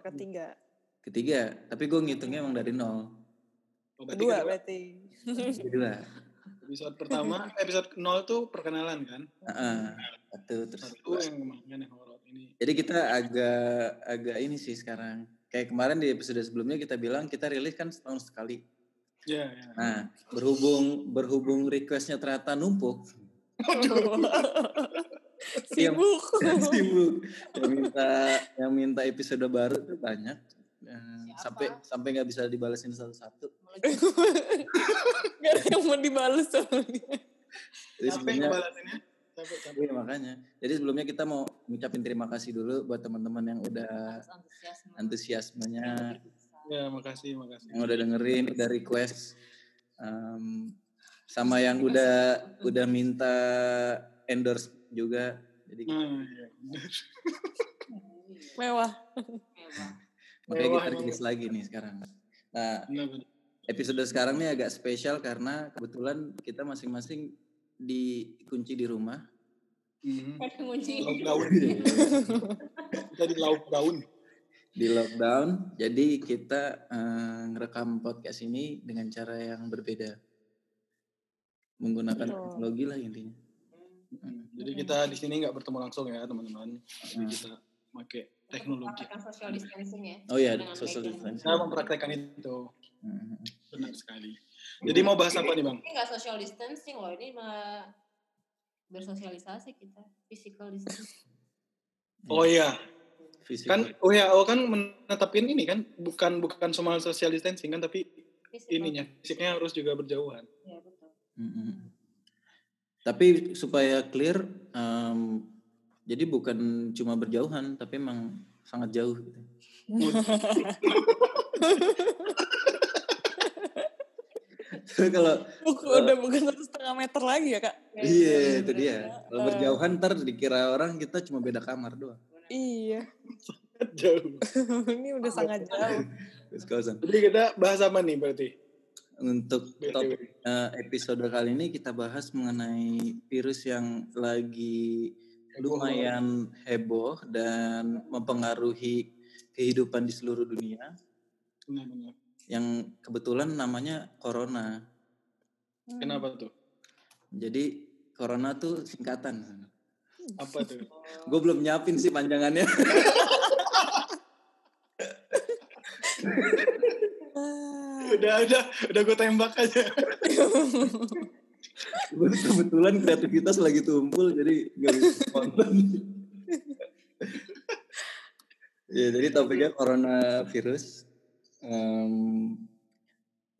Ketiga. ketiga. Tapi gue ngitungnya emang dari nol. Oh, berarti Kedua kedua. berarti. Kedua. Episode pertama, episode 0 tuh perkenalan kan? Heeh. Satu terus. Satu yang kemarin horor ini. Jadi kita agak agak ini sih sekarang. Kayak kemarin di episode sebelumnya kita bilang kita rilis kan setahun sekali. Ya, ya. Nah, berhubung berhubung requestnya ternyata numpuk, Sibuk. sibuk yang minta yang minta episode baru tuh banyak. Eh, sampai sampai nggak bisa dibalesin satu-satu. Gak ada yang mau dibales soalnya. Jadi sebelumnya. Capek, capek. Iya makanya. Jadi sebelumnya kita mau ngucapin terima kasih dulu buat teman-teman yang udah antusiasmenya, Ya, makasih, makasih. yang udah dengerin, udah request, Em, sama yang udah udah minta endorse juga. Jadi Nah, iya. Mewah. makanya Mewah, kita rilis lagi nih sekarang. Nah episode sekarang nih agak spesial karena kebetulan kita masing-masing dikunci di rumah. Mhm. kunci. Lockdown. Kita di lockdown. di lockdown. Jadi kita eh, ngerekam podcast ini dengan cara yang berbeda. Menggunakan Betul. teknologi lah intinya. Hmm, Jadi kita di sini nggak bertemu langsung ya teman-teman. Jadi Hmm. kita pakai teknologi. Social distancing ya. Oh iya, social distancing. Saya mempraktekkan itu. Hmm. Benar sekali. Jadi mau bahas apa nih bang? Ini nggak social distancing loh, ini malah bersosialisasi kita, physical distancing. Oh iya, Fisik. kan WHO kan menetapin ini kan bukan bukan cuma social distancing kan tapi Physical. ininya fisiknya harus juga berjauhan. Ya, betul. Mm-mm. Tapi supaya clear, em, jadi bukan cuma berjauhan, tapi emang sangat jauh. Gitu. Tapi kalau Buku, udah bukan satu setengah meter lagi ya kak? iya itu dia. Kalau Eh. berjauhan ntar dikira orang kita cuma beda kamar doang. Iya. Jauh. Ini udah sangat jauh. Jadi kita bahas apa nih berarti? Untuk topik eh, episode kali ini kita bahas mengenai virus yang lagi lumayan heboh dan mempengaruhi kehidupan di seluruh dunia Benar-benar. yang kebetulan namanya corona. Kenapa tuh? Jadi corona tuh singkatan. Apa tuh? Gue belum nyiapin sih panjangannya. Ah. udah udah udah gue tembak aja. Kebetulan kreativitas lagi tumpul jadi gak bisa spontan. ya jadi topiknya coronavirus. Em,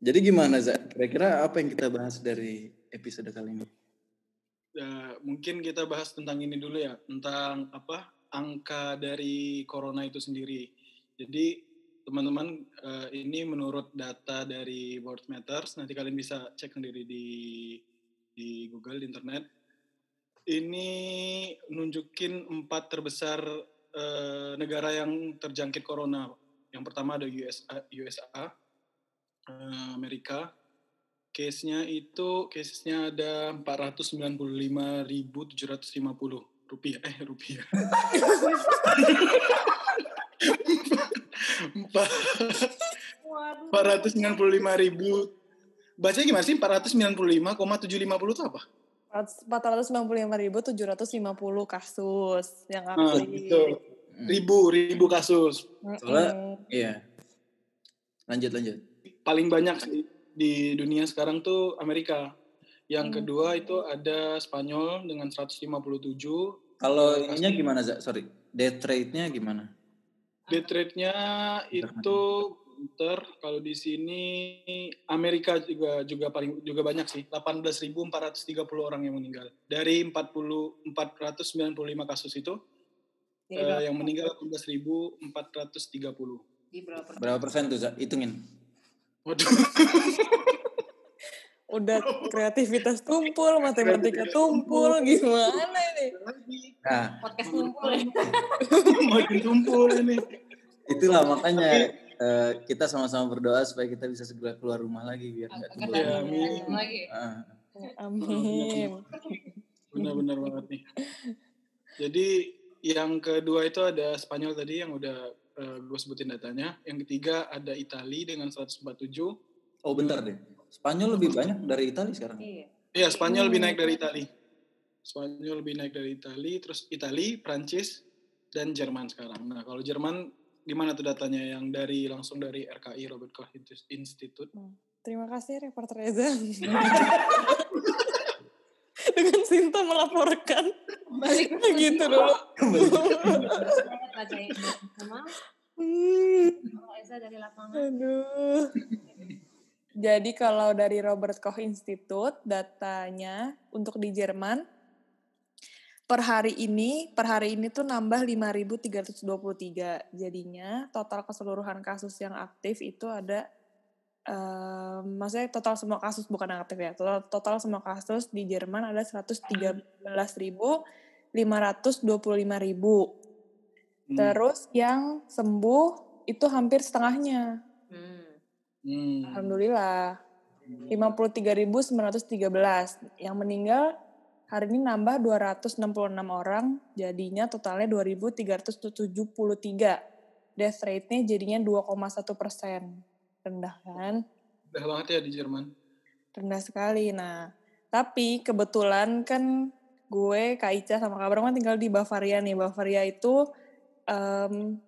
jadi gimana Za? Kira-kira apa yang kita bahas dari episode kali ini? Ya, mungkin kita bahas tentang ini dulu ya, tentang apa angka dari corona itu sendiri. Jadi teman-teman eh, ini menurut data dari World Matters, nanti kalian bisa cek sendiri di di Google di internet. Ini nunjukin empat terbesar eh, negara yang terjangkit corona. Yang pertama ada USA, USA eh, Amerika, case-nya itu case-nya ada 495.750 rupiah eh rupiah. Waduh. 495.000 Bacanya gimana sih? 495,750 itu apa? 495.750 kasus yang Nah, aktif. betul. Ribu, ribu kasus. Soalnya- Iya. Lanjut lanjut. Paling banyak sih di dunia sekarang tuh Amerika. Yang Hmm. kedua itu ada Spanyol dengan 157. Kalau ininya gimana Za? Sorry, death rate-nya gimana? Death rate-nya itu bentar kalau di sini Amerika juga juga paling juga banyak sih 18.430 orang yang meninggal dari 40 495 kasus itu Jadi eh, berapa? yang meninggal 18.430 Di berapa persen? Berapa persen tuh? Hitungin. waduh Udah kreativitas tumpul, matematika tumpul, gimana ini? Nah, Podcast ngumpul ya. makin tumpul ini itulah makanya eh, kita sama-sama berdoa supaya kita bisa segera keluar rumah lagi biar nggak tumpul. Ya, lagi. amin. lagi. Ah. Amin. Benar-benar banget nih. Jadi yang kedua itu ada Spanyol tadi yang udah gue sebutin datanya. Yang ketiga ada Itali dengan 147. Oh bentar deh. Spanyol lebih banyak dari Italia sekarang. Iya. Iya, Spanyol lebih naik dari Itali. Spanyol lebih naik dari Itali, terus Itali, Prancis, dan Jerman sekarang. Nah, kalau Jerman gimana tuh datanya yang dari langsung dari RKI Robert Koch Institute? Terima kasih reporter Reza. Dengan Sinta melaporkan. Balik gitu dulu. sama Hmm, kalau Eza dari lapangan. aduh. Jadi kalau dari Robert Koch Institute datanya untuk di Jerman per hari ini per hari ini tuh nambah 5.323 jadinya total keseluruhan kasus yang aktif itu ada em, maksudnya total semua kasus bukan yang aktif ya total, total semua kasus di Jerman ada 113.525 ribu Hmm. terus yang sembuh itu hampir setengahnya. Hmm. alhamdulillah. 53.913 yang meninggal hari ini nambah 266 orang. Jadinya totalnya 2.373 death rate-nya jadinya 2,1 persen. Rendah kan? Udah banget ya di Jerman. rendah sekali nah. Tapi kebetulan kan gue Kak Ica sama Kak Bram kan tinggal di Bavaria nih. Bavaria itu em,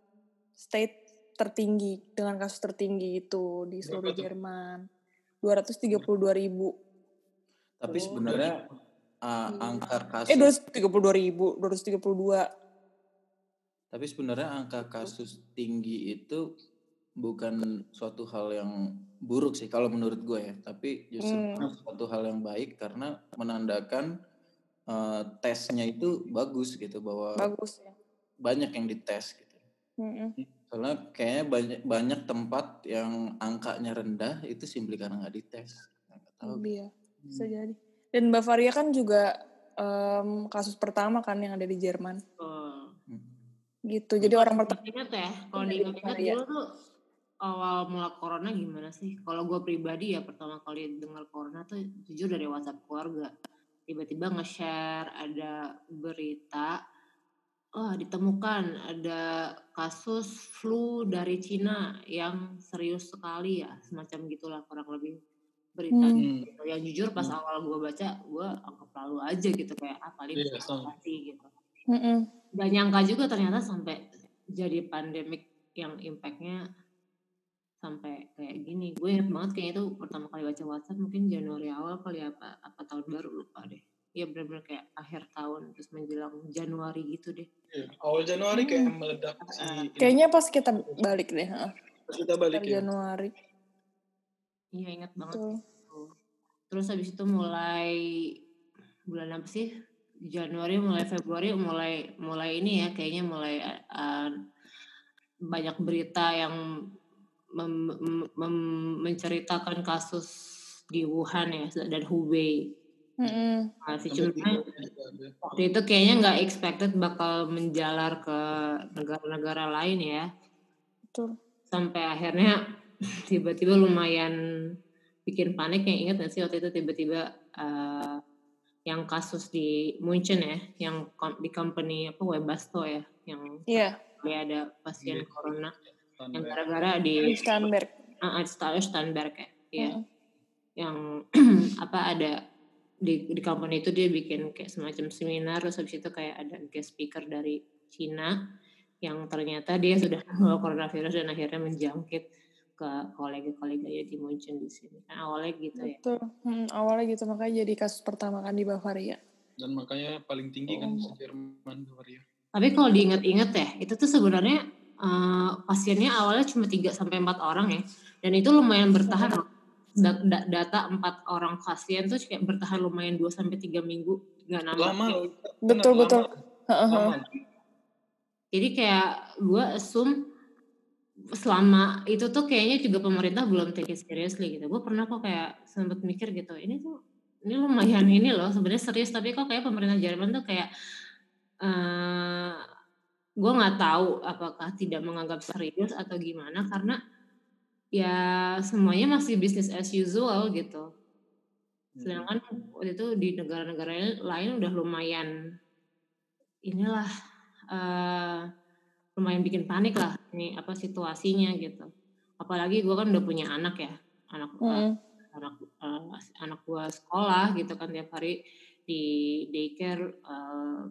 state tertinggi dengan kasus tertinggi itu di seluruh Berapa tuh? Jerman 232 ribu Tapi Oh. sebenarnya uh, angka eh kasus 232 ribu 232 tapi sebenarnya angka kasus tinggi itu bukan suatu hal yang buruk sih kalau menurut gue ya, tapi justru Hmm. suatu hal yang baik karena menandakan uh, tesnya itu bagus gitu bahwa bagus ya banyak yang dites gitu. Mm-mm. Soalnya kayaknya banyak banyak tempat yang angkanya rendah itu simply karena nggak dites. Nggak tahu. Iya, bisa jadi. Dan Bavaria kan juga em, kasus pertama kan yang ada di Jerman. Hmm. Gitu. Jadi orang pertama Ingat ya, kalau Dari diingat-ingat dulu tuh awal mula corona gimana sih? Kalau gue pribadi ya pertama kali dengar corona tuh jujur dari WhatsApp keluarga. Tiba-tiba nge-share ada berita, oh ditemukan ada kasus flu dari Cina yang serius sekali ya, semacam gitulah kurang lebih berita. Hmm. Gitu. Yang jujur pas Hmm. awal gue baca, gue anggap lalu aja gitu kayak ah paling sama. apa sih gitu. Mm-mm. Gak nyangka juga ternyata sampai jadi pandemik yang impactnya sampai kayak gini. Gue banget kayaknya itu pertama kali baca WhatsApp mungkin Januari awal kali apa apa tahun baru lupa deh. Iya benar-benar kayak akhir tahun terus menjelang Januari gitu deh. Iya. Awal Januari kayak meledak si Ah, Kayaknya pas kita balik deh. heeh. Pas kita balik Sekitar ya. Januari. Iya ingat banget. Betul. gitu. Terus habis itu mulai bulan apa sih? Januari mulai Februari mulai mulai ini ya kayaknya mulai uh, banyak berita yang mem- mem- mem- menceritakan kasus di Wuhan ya dan Hubei. Mm-mm. Nah, sih cuma waktu itu kayaknya nggak expected bakal menjalar ke negara-negara lain ya Betul. sampai akhirnya tiba-tiba lumayan bikin panik yang ingat nggak sih waktu itu tiba-tiba eh, yang kasus di Munchen ya yang di company apa Webasto ya yang dia ada pasien Iya. corona yang Standar. gara-gara di Stanberg. uh, Stanberg ya Iya. Mm-mm. yang apa ada di di company itu dia bikin kayak semacam seminar terus habis itu kayak ada guest speaker dari Cina yang ternyata dia sudah membawa coronavirus dan akhirnya menjangkit ke kolega-kolega ya di Munchen di sini. Kan awalnya gitu ya. Betul. Mm, awalnya gitu makanya jadi kasus pertama kan di Bavaria. Dan makanya paling tinggi kan Oh. di Jerman Bavaria. Tapi kalau diingat-ingat ya, itu tuh sebenarnya eh, pasiennya awalnya cuma 3 sampai 4 orang ya. Dan itu lumayan bertahan data 4 orang pasien tuh kayak bertahan lumayan 2 sampai 3 minggu nggak nambah. Lama. Betul Benar, betul. lama. Heeh. Lama. Jadi kayak gue assume selama itu tuh kayaknya juga pemerintah belum take it seriously gitu. Gue pernah kok kayak sempet mikir gitu, ini tuh ini lumayan ini loh sebenarnya serius tapi kok kayak pemerintah Jerman tuh kayak eh gue nggak tahu apakah tidak menganggap serius atau gimana karena ya semuanya masih business as usual gitu. Sedangkan waktu itu di negara-negara lain udah lumayan inilah uh, lumayan bikin panik lah ini apa situasinya gitu. Apalagi gue kan udah punya anak ya, anak mm. uh, anak uh, anak gue sekolah gitu kan tiap hari di daycare uh,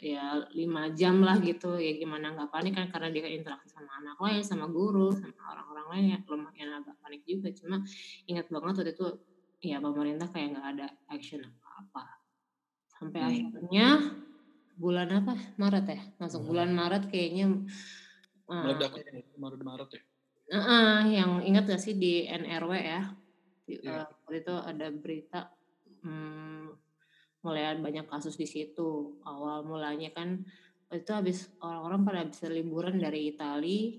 ya lima jam lah gitu. Ya gimana nggak panik kan karena dia interaksi sama anak lain sama guru sama orang-orang lain ya. Lumayan agak panik juga. Cuma ingat banget waktu itu ya pemerintah kayak nggak ada action apa-apa. Sampai hmm. akhirnya bulan apa? Maret ya? Masuk bulan Maret kayaknya meledak uh, Maret Maret ya? Uh, uh, yang ingat gak sih di NRW ya? Di, yeah. uh, waktu itu ada berita hmm, mulai banyak kasus di situ. Awal mulanya kan itu habis orang-orang pada bisa liburan dari Italia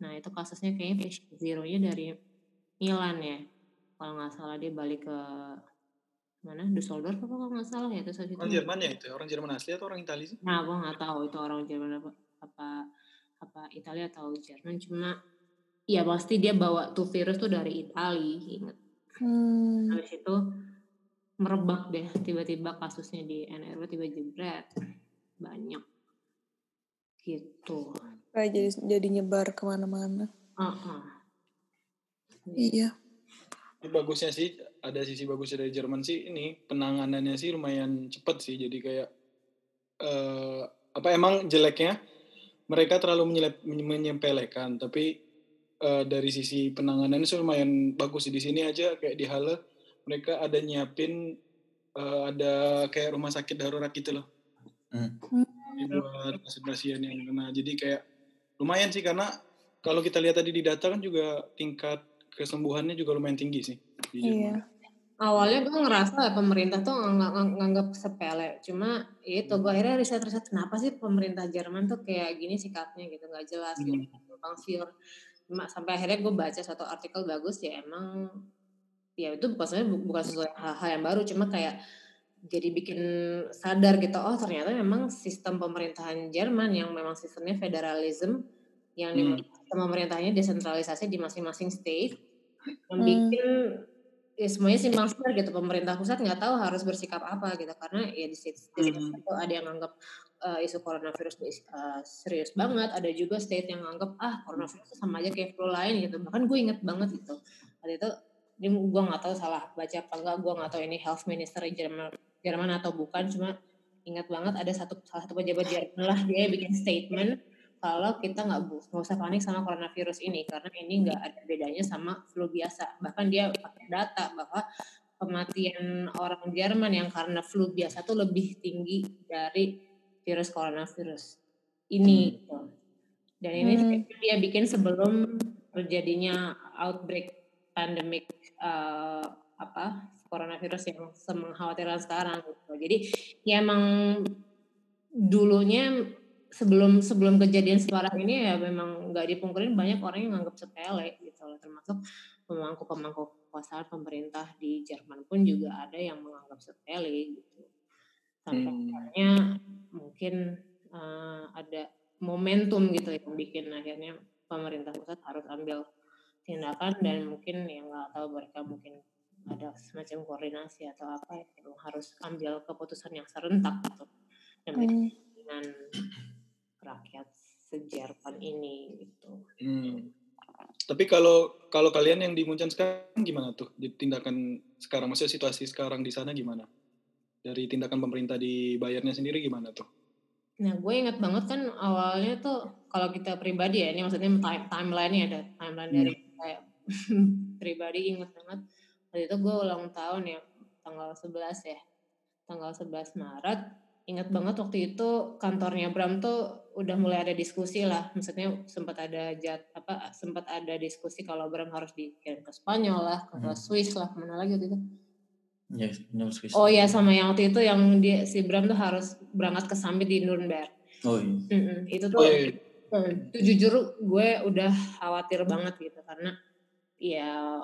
nah itu kasusnya kayaknya zero nya dari Milan ya. Kalau nggak salah dia balik ke mana? Düsseldorf apa kalau nggak salah ya itu saat itu. Orang Jerman ya itu orang Jerman asli atau orang Italia sih? Nah gue nggak tahu itu orang Jerman apa apa apa Italia atau Jerman. Cuma ya pasti dia bawa tuh virus tuh dari Italia inget hmm. habis itu merebak deh tiba-tiba kasusnya di NRW tiba jebret. Banyak. Gitu. Kayak jadi jadi nyebar ke mana-mana. Uh -uh. iya. Ini bagusnya sih ada sisi bagusnya dari Jerman sih ini penanganannya sih lumayan cepet sih. Jadi kayak uh, apa emang jeleknya mereka terlalu menyempelekan. Tapi uh, dari sisi penanganannya sih lumayan bagus sih. Di sini aja kayak di Halle mereka ada nyiapin uh, ada kayak rumah sakit darurat gitu loh hmm. buat pasien-pasien yang kena jadi kayak lumayan sih karena kalau kita lihat tadi di data kan juga tingkat kesembuhannya juga lumayan tinggi sih di Iya. Awalnya gue ngerasa pemerintah tuh ng nganggap sepele. Cuma ya itu gue akhirnya riset-riset kenapa sih pemerintah Jerman tuh kayak gini sikapnya gitu nggak jelas gitu, hmm. gitu bang. Cuma sampai akhirnya gue baca satu artikel bagus ya emang ya itu bukan sebenarnya bukan sesuatu hal-hal yang baru cuma kayak jadi bikin sadar gitu oh ternyata memang sistem pemerintahan Jerman yang memang sistemnya federalism yang hmm. pemerintahnya desentralisasi di masing-masing state yang bikin ya semuanya simpang siur gitu. Pemerintah pusat nggak tahu harus bersikap apa gitu karena ya di situ, hmm. itu ada yang anggap uh, isu coronavirus uh, serius banget. Ada juga state yang anggap ah coronavirus sama aja kayak flu lain gitu. Bahkan gue inget banget gitu. Waktu itu ini gue nggak tahu salah baca apa enggak gue nggak tahu ini health minister Jerman Jerman atau bukan cuma ingat banget ada satu salah satu pejabat Jerman lah dia bikin statement kalau kita nggak nggak usah panik sama coronavirus ini karena ini nggak ada bedanya sama flu biasa bahkan dia pakai data bahwa kematian orang Jerman yang karena flu biasa tuh lebih tinggi dari virus coronavirus ini gitu. dan ini hmm. dia bikin sebelum terjadinya outbreak pandemic uh, apa coronavirus yang semengkhawatirkan sekarang gitu. Jadi ya emang dulunya sebelum sebelum kejadian sekarang ini ya memang nggak dipungkirin banyak orang yang nganggap sepele gitu loh termasuk pemangku pemangku kekuasaan pemerintah di Jerman pun juga ada yang menganggap sepele gitu sampai hmm. mungkin uh, ada momentum gitu yang bikin akhirnya pemerintah pusat harus ambil tindakan dan mungkin yang nggak tahu mereka mungkin ada semacam koordinasi atau apa yang harus ambil keputusan yang serentak gitu hmm. dengan rakyat sejarah ini gitu. Hmm. Tapi kalau kalau kalian yang di sekarang gimana tuh di tindakan sekarang maksudnya situasi sekarang di sana gimana? Dari tindakan pemerintah di Bayarnya sendiri gimana tuh? Nah, gue ingat banget kan awalnya tuh kalau kita pribadi ya, ini maksudnya time timeline-nya ada timeline hmm. dari kayak pribadi ingat banget. Waktu itu gue ulang tahun ya, tanggal 11 ya. Tanggal 11 Maret, ingat banget waktu itu kantornya Bram tuh udah mulai ada diskusi lah maksudnya sempat ada jat apa sempat ada diskusi kalau Bram harus dikirim ke Spanyol lah ke hmm. Swiss lah ke mana lagi waktu itu ya Swiss oh ya sama yang waktu itu yang dia si Bram tuh harus berangkat ke Summit di Nuremberg oh iya mm -mm, itu tuh oh, iya. Hmm, itu jujur gue udah khawatir banget gitu karena ya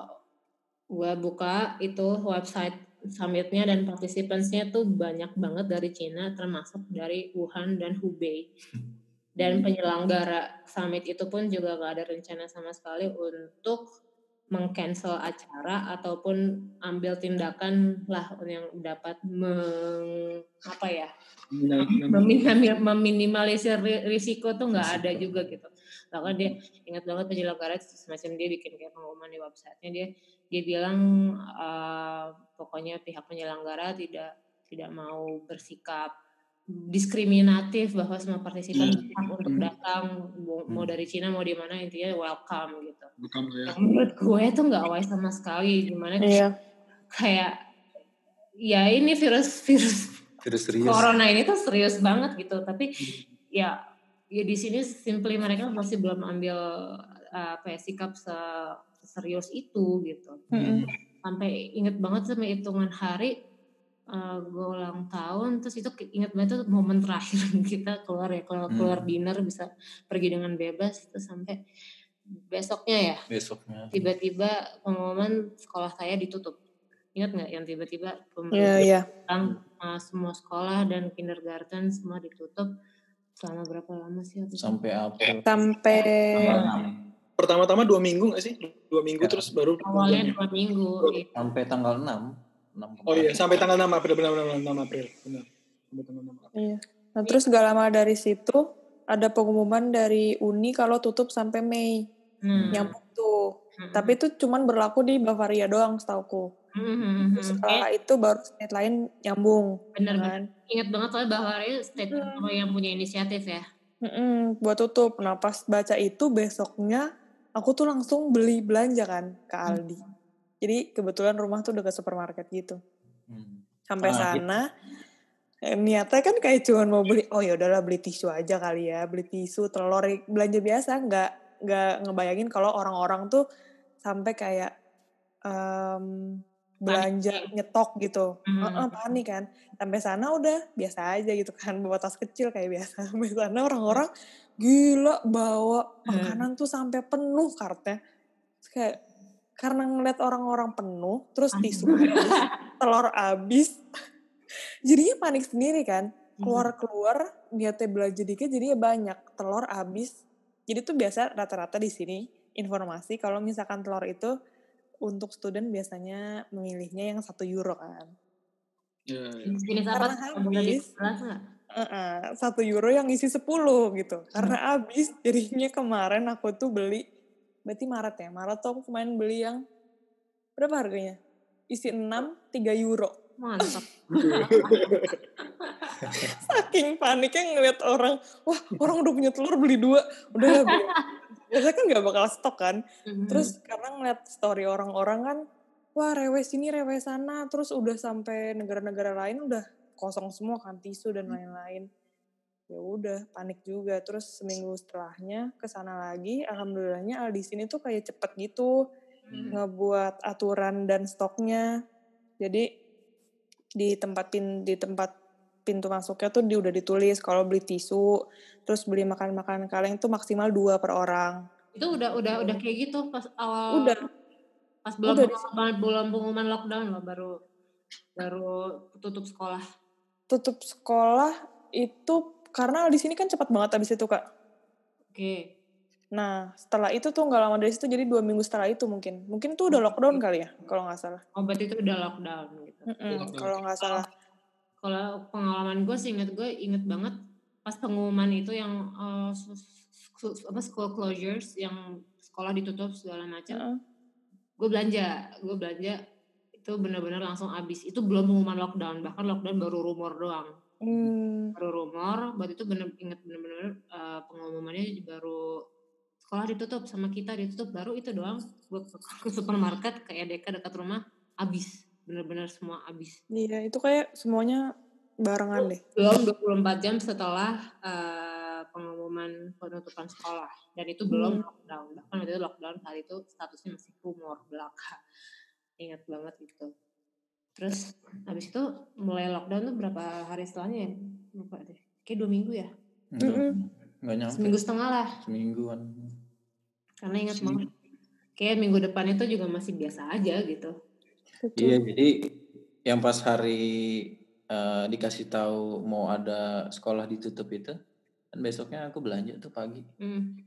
gue buka itu website summitnya dan partisipansnya tuh banyak banget dari Cina termasuk dari Wuhan dan Hubei dan hmm. penyelenggara summit itu pun juga gak ada rencana sama sekali untuk mengcancel acara ataupun ambil tindakan lah yang dapat meng, apa ya memin- meminimalisir ri- risiko tuh nggak ada juga gitu. Bahkan dia ingat banget penyelenggara semacam dia bikin kayak pengumuman di websitenya dia dia bilang uh, pokoknya pihak penyelenggara tidak tidak mau bersikap diskriminatif bahwa semua partisipan Hmm. hak untuk Hmm. datang mau, mau Hmm. dari Cina mau di mana intinya welcome gitu. Bukan ya. Menurut gue tuh nggak wise sama sekali gimana Iya. kayak ya ini virus virus Terus serius. corona ini tuh serius banget gitu tapi ya ya di sini simply mereka masih belum ambil uh, apa ya sikap se serius itu gitu Mm-mm. sampai inget banget sama hitungan hari uh, gue ulang tahun terus itu inget banget tuh momen terakhir kita keluar ya keluar, keluar Hmm. dinner bisa pergi dengan bebas terus sampai besoknya ya Besoknya. tiba-tiba pengumuman sekolah saya ditutup ingat nggak yang tiba-tiba Iya, pemerintah iya. bilang uh, semua sekolah dan kindergarten semua ditutup selama berapa lama sih? Sampai April. Sampai Tanggal 6. Pertama-tama dua minggu nggak sih? Dua minggu Ya. terus baru awalnya dua minggu gitu. Sampai tanggal 6. 6 Oh iya, sampai tanggal 6 April benar benar 6 April. Benar. Sampai tanggal 6 April. Iya. Nah, terus gak lama dari situ ada pengumuman dari Uni kalau tutup sampai Mei. Hmm. Nyambung tuh. Hmm. Tapi itu cuman berlaku di Bavaria doang setauku. Hmm, hmm, hmm, Terus hmm. setelah itu baru state lain nyambung. bener kan? ingat banget soalnya itu state Hmm. yang punya inisiatif ya Mm-mm, buat tutup. Nah pas baca itu besoknya aku tuh langsung beli belanja kan ke Aldi. Jadi kebetulan rumah tuh dekat supermarket gitu. Hmm. Sampai Ah, gitu. sana eh, niatnya kan kayak cuma mau beli oh ya udahlah beli tisu aja kali ya, beli tisu, telur belanja biasa nggak nggak ngebayangin kalau orang-orang tuh sampai kayak em, belanja nyetok gitu. Hmm. Heeh, panik kan. Sampai sana udah biasa aja gitu kan, bawa tas kecil kayak biasa. Sampai sana orang-orang gila bawa Hmm. makanan tuh sampai penuh kartnya. Terus kayak karena ngeliat orang-orang penuh, terus tisu habis, telur habis, jadinya panik sendiri kan. Keluar-keluar, niatnya belanja dikit, jadinya banyak. Telur habis. Jadi tuh biasa rata-rata di sini informasi kalau misalkan telur itu untuk student biasanya memilihnya yang satu euro kan. Jenis apa Karena tuh? Boleh habis. nggak? Heeh, satu euro yang isi 10 gitu. Karena habis jadinya kemarin aku tuh beli berarti Maret ya. Maret tuh aku kemarin beli yang berapa harganya? Isi 6 3 euro. mantap Saking paniknya ngeliat orang, wah orang udah punya telur beli dua, udah lah beli. Biasanya kan gak bakal stok kan. Mhm. Terus karena ngeliat story orang-orang kan, wah rewes ini rewes sana, terus udah sampai negara-negara lain udah kosong semua kan tisu dan lain-lain. Ya udah panik juga. Terus seminggu setelahnya ke sana lagi, alhamdulillahnya Aldi sini tuh kayak cepet gitu Hmm. ngebuat aturan dan stoknya. Jadi di tempat pin di tempat pintu masuknya tuh di, udah ditulis kalau beli tisu, terus beli makan-makan kaleng tuh maksimal dua per orang. itu udah udah udah kayak gitu pas awal Udah. pas belum Udah. belum belum pengumuman lockdown loh baru baru tutup sekolah tutup sekolah itu karena di sini kan cepat banget abis itu kak. oke Nah setelah itu tuh nggak lama dari situ jadi dua minggu setelah itu mungkin mungkin tuh udah lockdown kali ya kalau nggak salah. oh berarti itu udah lockdown gitu Mm-mm, Lockdown. kalau nggak salah. kalau pengalaman gue sih inget gue inget banget pas pengumuman itu yang uh, apa school closures yang sekolah ditutup segala macam Heeh. gue belanja gue belanja itu benar-benar langsung habis itu belum pengumuman lockdown bahkan lockdown baru rumor doang Hmm, baru rumor buat itu bener inget bener-bener uh, pengumumannya baru sekolah ditutup sama kita ditutup baru itu doang. Gue ke, ke supermarket ke EDK dekat rumah habis. Bener-bener semua habis. Iya itu kayak semuanya barengan deh. belum 24 jam setelah uh, pengumuman penutupan sekolah. Dan itu belum Hmm. lockdown. Bahkan waktu itu lockdown saat itu statusnya masih rumor belaka. Ingat banget gitu terus habis itu mulai lockdown tuh berapa hari setelahnya ya lupa deh kayak dua minggu ya Enggak, nyampe. seminggu setengah lah Semingguan. karena ingat banget kayak minggu depan itu juga masih biasa aja gitu. Iya, jadi yang pas hari eh, dikasih tahu mau ada sekolah ditutup itu, kan besoknya aku belanja tuh pagi. Hmm.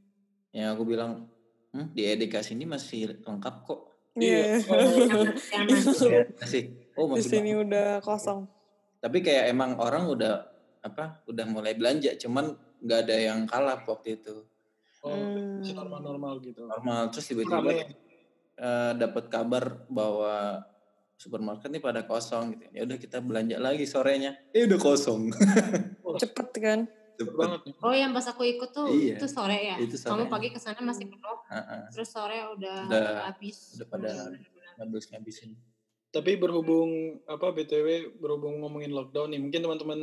Yang aku bilang, hmm, di EDK sini masih lengkap kok. Iya. Nyaman. Iya, sih. Oh, Di sini udah kosong. Tapi kayak emang orang udah apa? Udah mulai belanja, cuman nggak ada yang kalap waktu itu. Oh, Hmm. normal-normal gitu. Normal terus tiba-tiba Rame. eh, dapat kabar bahwa supermarket ini pada kosong gitu. Ya udah kita belanja lagi sorenya. Eh udah kosong. Cepet kan? Cepet banget nih. Oh yang pas aku ikut tuh Iya. itu sore ya. Itu sore. Kamu pagi ke sana masih penuh, Heeh, terus sore udah, Udah- habis. udah pada Benar-benar. ngabis-ngabisin. Tapi berhubung apa BTW berhubung ngomongin lockdown nih, mungkin teman-teman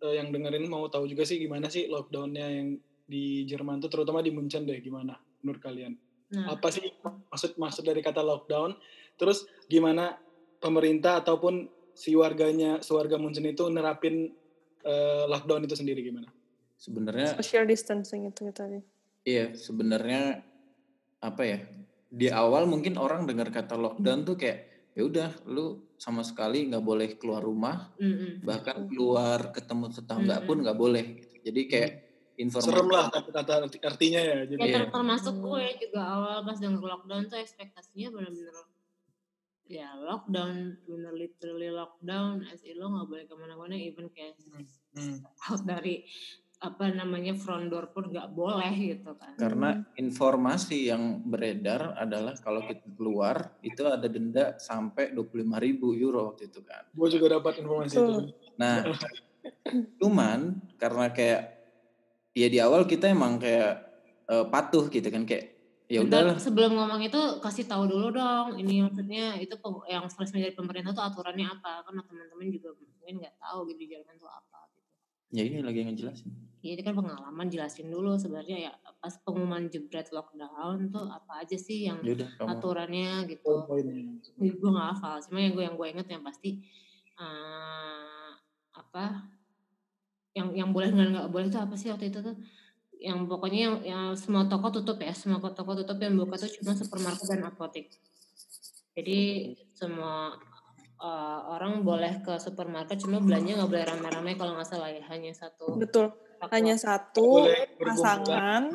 eh, yang dengerin mau tahu juga sih gimana sih lockdownnya yang di Jerman tuh terutama di Munchen deh gimana menurut kalian? Nah, Apa sih maksud maksud dari kata lockdown? Terus gimana pemerintah ataupun si warganya, sewarga Munchen itu nerapin eh, lockdown itu sendiri gimana? Sebenarnya Social distancing itu tadi. iya, sebenarnya apa ya? Di awal mungkin orang dengar kata lockdown tuh kayak ya udah lu sama sekali nggak boleh keluar rumah, mm-mm. bahkan keluar ketemu tetangga Mm-mm. pun nggak boleh. gitu. Jadi kayak informasi Serem lah arti- artinya ya. Jadi Ya ter- termasuk Hmm. gue juga awal pas denger lockdown tuh ekspektasinya bener-bener ya lockdown, bener literally lockdown, as in lo nggak boleh ke mana-mana, even kayak Hmm. out dari apa namanya front door pun nggak boleh gitu kan. Karena informasi yang beredar adalah kalau kita keluar itu ada denda sampai 25.000 ribu euro waktu itu kan. gue juga dapat informasi itu. Nah, cuman karena kayak ya di awal kita emang kayak eh, patuh gitu kan kayak ya udahlah sebelum ngomong itu kasih tahu dulu dong. Ini maksudnya itu yang resmi dari pemerintah tuh aturannya apa? Karena teman-teman juga mungkin nggak tahu gitu di Jerman tuh apa. Ya ini lagi ngejelasin. Ya, itu kan pengalaman jelasin dulu sebenarnya ya pas pengumuman jebret lockdown tuh apa aja sih yang Ya udah kamu aturannya gitu. Oh, gue gak hafal cuma yang gue yang gue inget yang pasti eh, apa yang yang boleh dan nggak boleh itu apa sih waktu itu tuh yang pokoknya yang, yang semua toko tutup ya semua toko tutup yang buka tuh cuma supermarket dan apotek jadi semua eh, orang boleh ke supermarket cuma belanja nggak boleh rame-rame kalau nggak salah ya hanya satu Betul. toko. Hanya satu pasangan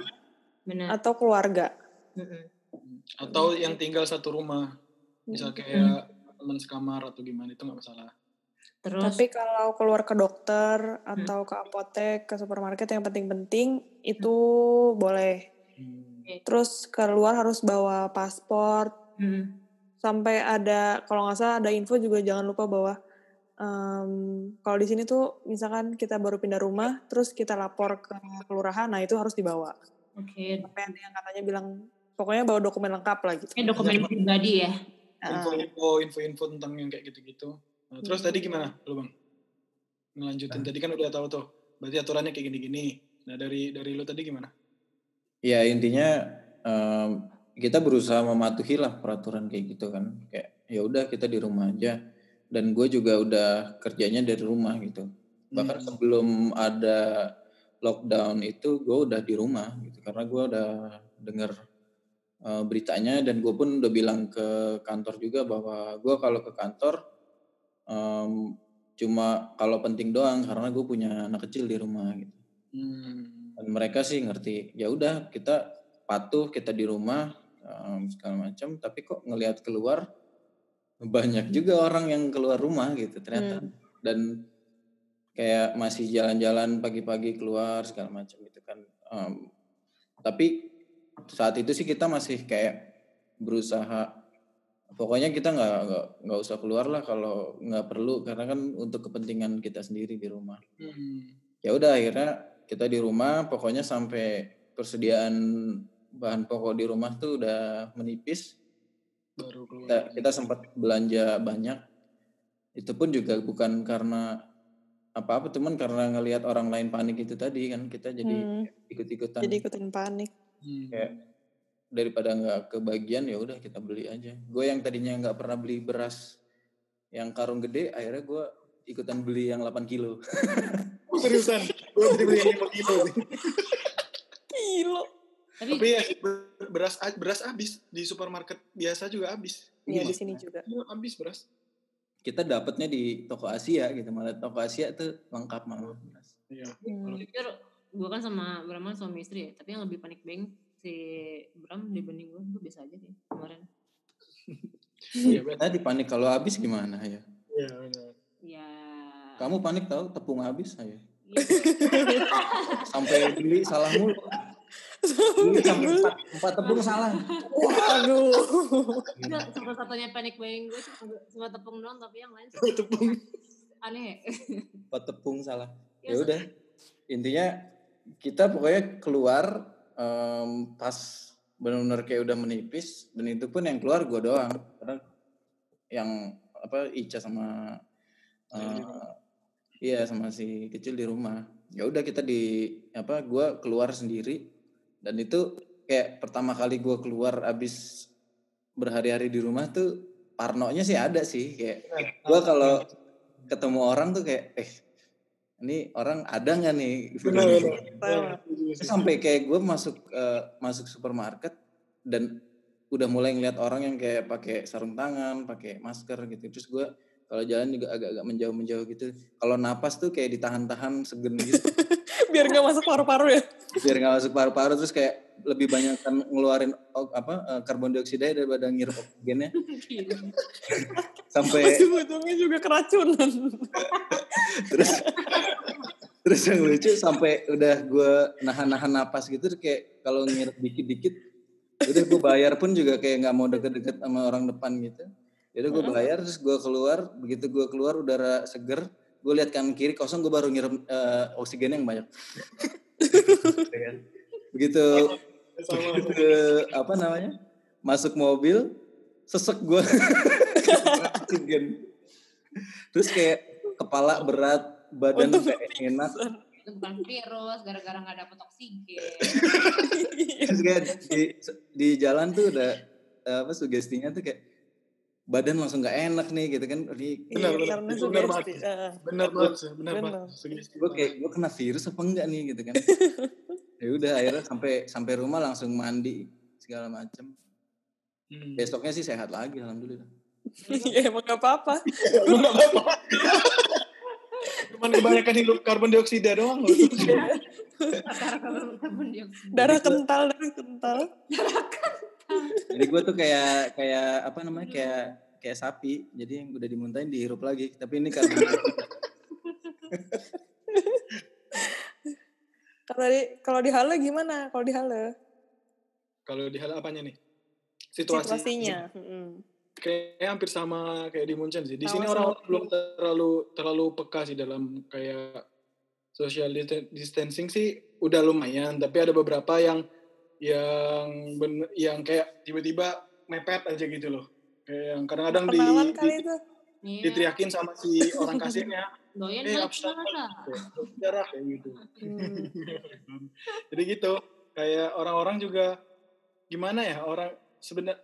benar atau keluarga. Mm-mm. Atau yang tinggal satu rumah. Misal kayak teman sekamar atau gimana itu nggak masalah. terus Tapi kalau keluar ke dokter atau ke apotek, ke supermarket yang penting-penting itu boleh. Hmm. Terus keluar harus bawa paspor. mm, Sampai ada kalau nggak salah ada info juga jangan lupa bahwa em, kalau di sini tuh misalkan kita baru pindah rumah, terus kita lapor ke kelurahan, nah itu harus dibawa. oke Sampai ada yang katanya bilang pokoknya bawa dokumen lengkap lah gitu. Kayak dokumen pribadi ya. Info-info info-info tentang yang kayak gitu-gitu. Nah, terus tadi gimana lu bang? Ngelanjutin tadi kan udah tahu tuh. Berarti aturannya kayak gini-gini. Nah dari dari lu tadi gimana? Ya intinya em, kita berusaha mematuhi lah peraturan kayak gitu kan. Kayak ya udah kita di rumah aja. Dan gue juga udah kerjanya dari rumah gitu. Bahkan Hmm. sebelum ada lockdown itu gue udah di rumah gitu. Karena gue udah denger eh, beritanya dan gue pun udah bilang ke kantor juga bahwa gue kalau ke kantor em, cuma kalau penting doang karena gue punya anak kecil di rumah gitu Hmm. dan mereka sih ngerti ya udah kita patuh kita di rumah em, segala macam tapi kok ngelihat keluar banyak juga orang yang keluar rumah gitu ternyata Hmm. dan kayak masih jalan-jalan pagi-pagi keluar segala macam gitu kan Em, tapi saat itu sih kita masih kayak berusaha pokoknya kita nggak nggak nggak usah keluar lah kalau nggak perlu karena kan untuk kepentingan kita sendiri di rumah Hmm. ya udah akhirnya kita di rumah pokoknya sampai persediaan bahan pokok di rumah tuh udah menipis Baru keluar. kita, kita sempat belanja banyak itu pun juga bukan karena apa-apa cuman karena ngelihat orang lain panik itu tadi kan kita jadi Hmm, ikut-ikutan jadi ikutan panik. Hmm. kayak daripada nggak kebagian ya udah kita beli aja gue yang tadinya nggak pernah beli beras yang karung gede akhirnya gue ikutan beli yang 8 kilo Oh, seriusan? Gue jadi beli yang 5 kilo. Kilo. Tapi Tapi ya ber- beras beras habis di supermarket biasa juga habis. Iya di sini juga. Iya, habis beras. kita dapatnya di toko Asia gitu malah toko Asia tuh lengkap malah beras. Iya. Hmm. jujur gue kan sama Bram kan suami istri ya tapi yang lebih panik banget si Bram dibanding gue gue biasa aja sih kemarin Iya. Tadi panik kalau habis gimana ya? Iya, benar. Ya. Kamu panik tahu tepung habis saya. Ya, Sampai beli salah mulu. Empat, empat tepung salah. Waduh. Enggak, satu-satunya panic buying gue cuma, cuma tepung doang tapi yang lain Tepung. aneh. Empat tepung salah. Ya, Ya udah. Intinya kita pokoknya keluar em, pas benar-benar kayak udah menipis dan itu pun yang keluar gue doang karena yang apa Ica sama eh, iya sama si kecil di rumah ya udah kita di apa gue keluar sendiri dan itu kayak pertama kali gue keluar abis berhari-hari di rumah tuh parnonya sih ada sih kayak gue kalau ketemu orang tuh kayak eh ini orang ada nggak nih. Terus sampai kayak gue masuk eh, masuk supermarket dan udah mulai ngeliat orang yang kayak pakai sarung tangan, pakai masker gitu. Terus gue kalau jalan juga agak-agak menjauh-menjauh gitu. Kalau napas tuh kayak ditahan-tahan segen gitu. Biar nggak masuk paru-paru ya. biar nggak masuk paru-paru terus kayak lebih banyak kan ngeluarin apa eh, karbon dioksida daripada ngirup oksigennya sampai Ujung-ujungnya juga keracunan. terus terus yang lucu sampai udah gue nahan-nahan napas gitu kayak kalau ngirup dikit-dikit udah gue bayar pun juga kayak nggak mau deket-deket sama orang depan gitu jadi gue bayar terus gue keluar begitu gue keluar udara seger gue lihat kanan kiri kosong gue baru ngirup eh, oksigen yang banyak. Begitu. Begitu apa namanya masuk mobil sesek gue oksigen. Terus kayak kepala berat badan kayak enak. Itu bukan virus, gara-gara nggak dapet oksigen. terus kayak di, di jalan tuh udah eh, apa sugestinya tuh kayak badan langsung gak enak nih gitu kan di Benar, Iya, benar. benar banget. Benar banget, benar banget. Gue kayak gue kena virus apa enggak nih gitu kan ya udah akhirnya sampai sampai rumah langsung mandi segala macem Hmm. besoknya sih sehat lagi alhamdulillah Ya emang gak apa-apa. Emang nggak apa-apa. Cuman kebanyakan hidup karbon dioksida doang loh. Karena karbon dioksida. Darah kental, darah kental. Jadi gue tuh kayak kayak apa namanya kayak kayak sapi jadi yang udah dimuntahin dihirup lagi tapi ini karena Kalau di kalau di Halle gimana? Kalau di Halle Kalau di hal apanya nih? Situasi. situasinya. Kayaknya hampir sama kayak di Munchen sih. Di sini orang belum terlalu terlalu peka sih dalam kayak social dis- distancing sih udah lumayan, tapi ada beberapa yang yang ben- yang kayak tiba-tiba mepet aja gitu loh. Kayak yang kadang-kadang di, di- itu. Iya. diteriakin sama si orang kasirnya, Doyan eh abstrak darah kayak gitu. Hmm. Jadi gitu, kayak orang-orang juga gimana ya orang sebenarnya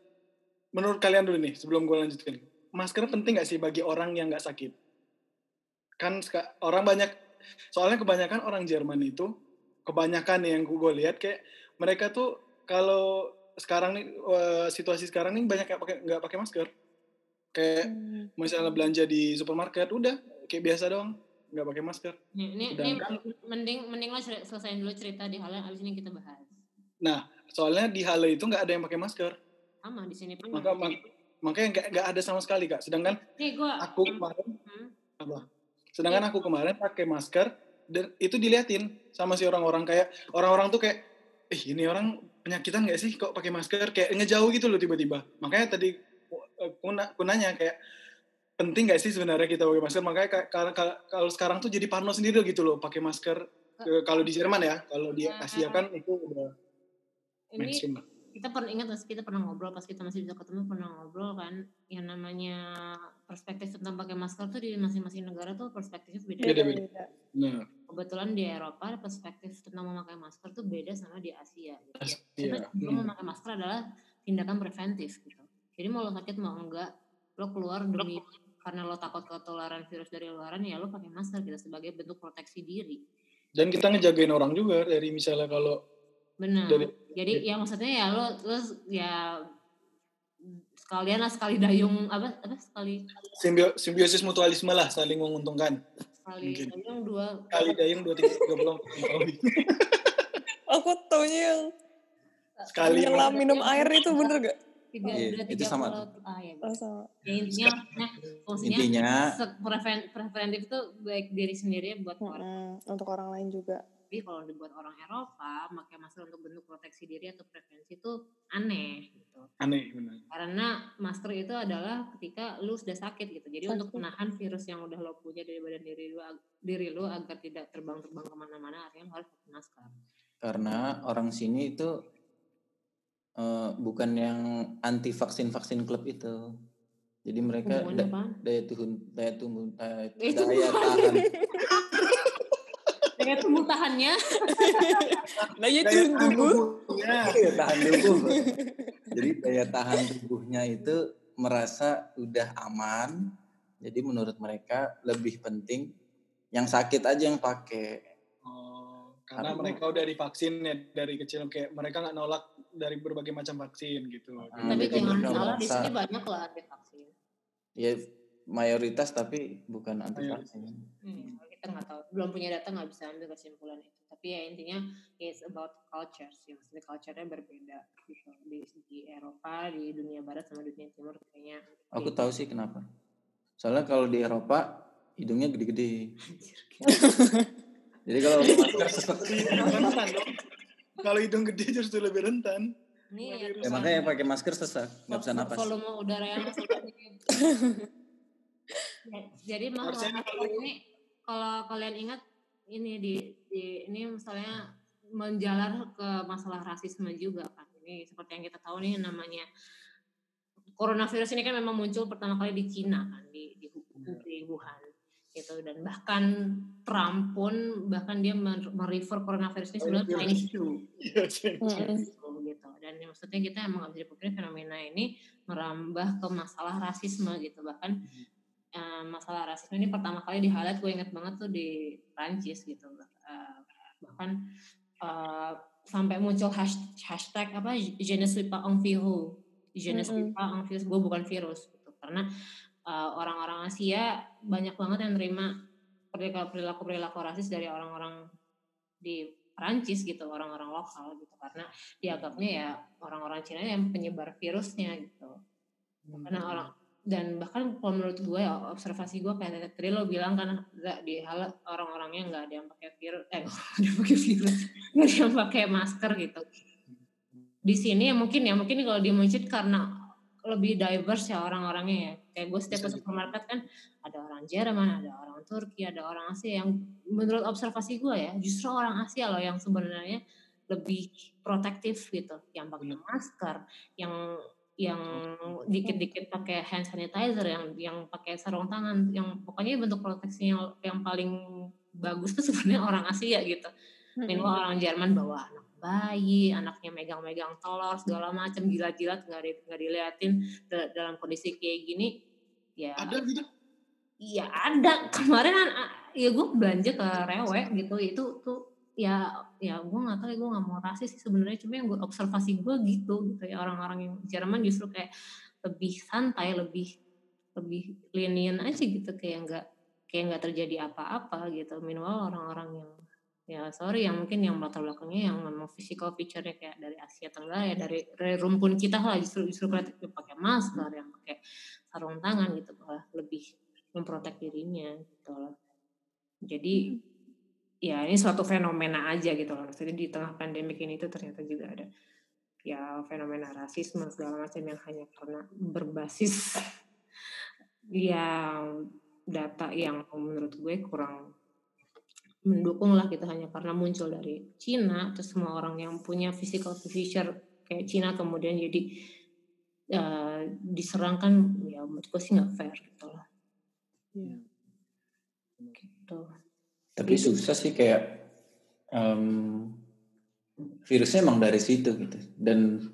menurut kalian dulu nih sebelum gue lanjutin, masker penting gak sih bagi orang yang nggak sakit? Kan orang banyak, soalnya kebanyakan orang Jerman itu kebanyakan nih yang gue lihat kayak mereka tuh kalau sekarang nih eh, situasi sekarang nih banyak yang pakai nggak pakai masker. Kayak Hmm. misalnya belanja di supermarket udah kayak biasa doang nggak pakai masker. Nih, nih, nih Sedangkan- mending mending lo selesaiin dulu cerita di hal yang abis ini kita bahas. Soalnya di Halle itu nggak ada yang pakai masker. Sama di sini pun. Maka mak- makanya nggak nggak ada sama sekali kak. Sedangkan Nih gue. aku kemarin Hmm. apa? Sedangkan aku kemarin pakai masker dan itu diliatin sama si orang-orang kayak orang-orang tuh kayak, eh ini orang penyakitan nggak sih kok pakai masker? Kayak ngejauh gitu loh tiba-tiba. Makanya tadi eh, aku, aku nanya kayak penting nggak sih sebenarnya kita pakai masker? Makanya ka- ka- ka- kalau sekarang tuh jadi parno sendiri gitu loh pakai masker. Eh, Kalau di Jerman ya, kalau di Asia kan itu udah Ini mainstream. kita pernah ingat sih, kita pernah ngobrol pas kita masih bisa ketemu pernah ngobrol kan yang namanya perspektif tentang pakai masker tuh di masing-masing negara tuh perspektifnya beda. Beda-beda. Beda-beda. Nah, Kebetulan di Eropa perspektif tentang memakai masker tuh beda sama di Asia. Gitu. Asia. Karena lo Hmm. memakai masker adalah tindakan preventif gitu. Jadi mau lo sakit mau enggak, lo keluar demi karena lo takut ketularan virus dari luaran ya lo pakai masker gitu sebagai bentuk proteksi diri. Dan kita ngejagain orang juga dari misalnya kalau Benar. Dari- Jadi ya maksudnya ya lo lo ya sekalian lah sekali dayung apa apa sekali simbio- simbiosis mutualisme lah saling menguntungkan. Sekali Mungkin. dayung dua Kali dayung dua tiga tiga puluh Aku taunya yang sekali nyelam minum air itu bener gak? tiga Iya, udah itu tiga sama puluh tuh. ah ya Oh, sama. ya intinya maksudnya maksudnya Intinya preventif itu baik diri sendiri buat orang Mm-mm, Untuk orang lain juga. Tapi kalau dibuat orang Eropa pakai masker untuk bentuk proteksi diri atau prevensi itu aneh gitu Aneh benar. karena masker itu adalah ketika lu sudah sakit gitu jadi untuk Sakit. menahan virus yang udah lo punya dari badan diri lu diri lu agar tidak terbang-terbang ke mana-mana artinya harus pakai masker karena orang sini itu eh, bukan yang anti vaksin vaksin klub itu. Jadi mereka da- daya tubuh daya tubuh daya, tahan Dengan tumbuh tahannya Nah, ya Kayak tunggu. tubuhnya. daya tahan tubuh. Jadi daya tahan tubuhnya itu merasa udah aman. Jadi menurut mereka lebih penting yang sakit aja yang pakai. Oh, karena Karena- mereka udah divaksin ya dari kecil kayak mereka nggak nolak dari berbagai macam vaksin gitu. Hmm, tapi jangan salah di sini banyak lah anti vaksin Ya mayoritas tapi bukan anti vaksin. Hmm, kita nggak tahu, belum punya data nggak bisa ambil kesimpulan itu. Tapi ya intinya it's about culture sih, maksudnya culture-nya berbeda gitu. Di, di Eropa, di dunia Barat sama dunia Timur kayaknya. Aku beda. tahu sih kenapa. Soalnya kalau di Eropa hidungnya gede-gede. Jadi kalau pakai masker sesek. Kalau hidung gede justru lebih rentan. Ini Kalau ya, Ya makanya pakai masker sesak, nggak bisa napas. Volume udara yang masuk. Ya, Jadi mau ini kalau kalian ingat ini di, di ini misalnya menjalar ke masalah rasisme juga kan. Ini seperti yang kita tahu nih namanya coronavirus ini kan memang muncul pertama kali di Cina kan di di, di Wuhan gitu. Dan bahkan Trump pun bahkan dia mer- merefer coronavirus ini sebenarnya Chinese. flu Iya. Mm-mm. gitu. Dan maksudnya kita emang nggak bisa dipungkiri fenomena ini merambah ke masalah rasisme gitu. Bahkan masalah rasisme ini pertama kali di highlight gue inget banget tuh di Prancis gitu Eh, bahkan eh, sampai muncul hash- hashtag apa je ne suis pas un virus. Je ne suis Mm-mm. pas un virus. Gue bukan virus gitu. Karena eh, orang-orang Asia banyak banget yang nerima perilaku perilaku rasis dari orang-orang di Perancis gitu orang-orang lokal gitu. Karena dianggapnya ya orang-orang Cina yang penyebar virusnya gitu. Karena orang dan bahkan kalau menurut gue ya, observasi gue kayak tadi lo bilang kan nggak di hal orang-orangnya nggak ada yang pakai virus eh nggak ada yang pakai virus nggak ada yang pakai masker gitu. Di sini ya mungkin ya mungkin kalau di masjid karena lebih diverse ya orang-orangnya ya. Kayak gue setiap ke supermarket kan ada orang Jerman ada orang Turki ada orang Asia yang menurut observasi gue ya justru orang Asia loh yang sebenarnya lebih protektif gitu. Yang pakai masker yang yang dikit-dikit pakai hand sanitizer yang yang pakai sarung tangan yang pokoknya bentuk proteksinya yang paling bagus tuh sebenarnya orang Asia gitu. Minimal orang Jerman bawa anak bayi, anaknya megang-megang telur segala macam jilat-jilat nggak di, nggak diliatin da- dalam kondisi kayak gini ya Ada gitu. iya ada. Kemarin ya gue belanja ke Rewe gitu itu tuh ya ya gue nggak tahu ya gue nggak mau rasis sih sebenarnya. Cuma yang gue observasi gue gitu gitu ya orang-orang yang Jerman justru kayak lebih santai lebih lebih lenient aja gitu. Kayak nggak kayak nggak terjadi apa-apa gitu. Minimal orang-orang yang ya sorry yang mungkin yang latar belakangnya yang memang physical feature-nya kayak dari Asia Tenggara ya dari, dari rumpun kita lah. Justru justru yang pakai masker yang pakai sarung tangan gitu malah lebih memprotek dirinya gitu loh jadi ya ini suatu fenomena aja gitu loh. Maksudnya di tengah pandemik ini tuh ternyata juga ada ya fenomena rasisme segala macam yang hanya karena berbasis ya data yang menurut gue kurang mendukung lah gitu hanya karena muncul dari Cina terus semua orang yang punya physical feature kayak Cina kemudian jadi uh, diserang kan ya menurut gue sih nggak fair gitu loh. Iya. gitu Tapi susah sih kayak em, virusnya emang dari situ gitu. Dan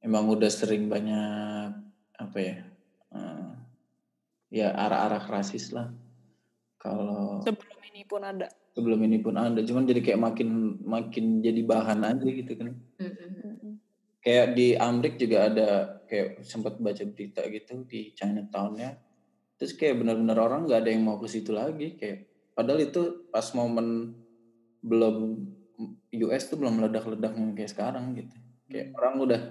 emang udah sering banyak apa ya eh, ya arah-arah rasis lah. Kalau Sebelum ini pun ada. sebelum ini pun ada. Cuman jadi kayak makin makin jadi bahan aja gitu kan. Mm-mm. kayak di Amrik juga ada kayak sempat baca berita gitu di Chinatown-nya. Terus kayak benar-benar orang nggak ada yang mau ke situ lagi. Kayak padahal itu pas momen belum US tuh belum meledak-ledak kayak sekarang gitu kayak orang udah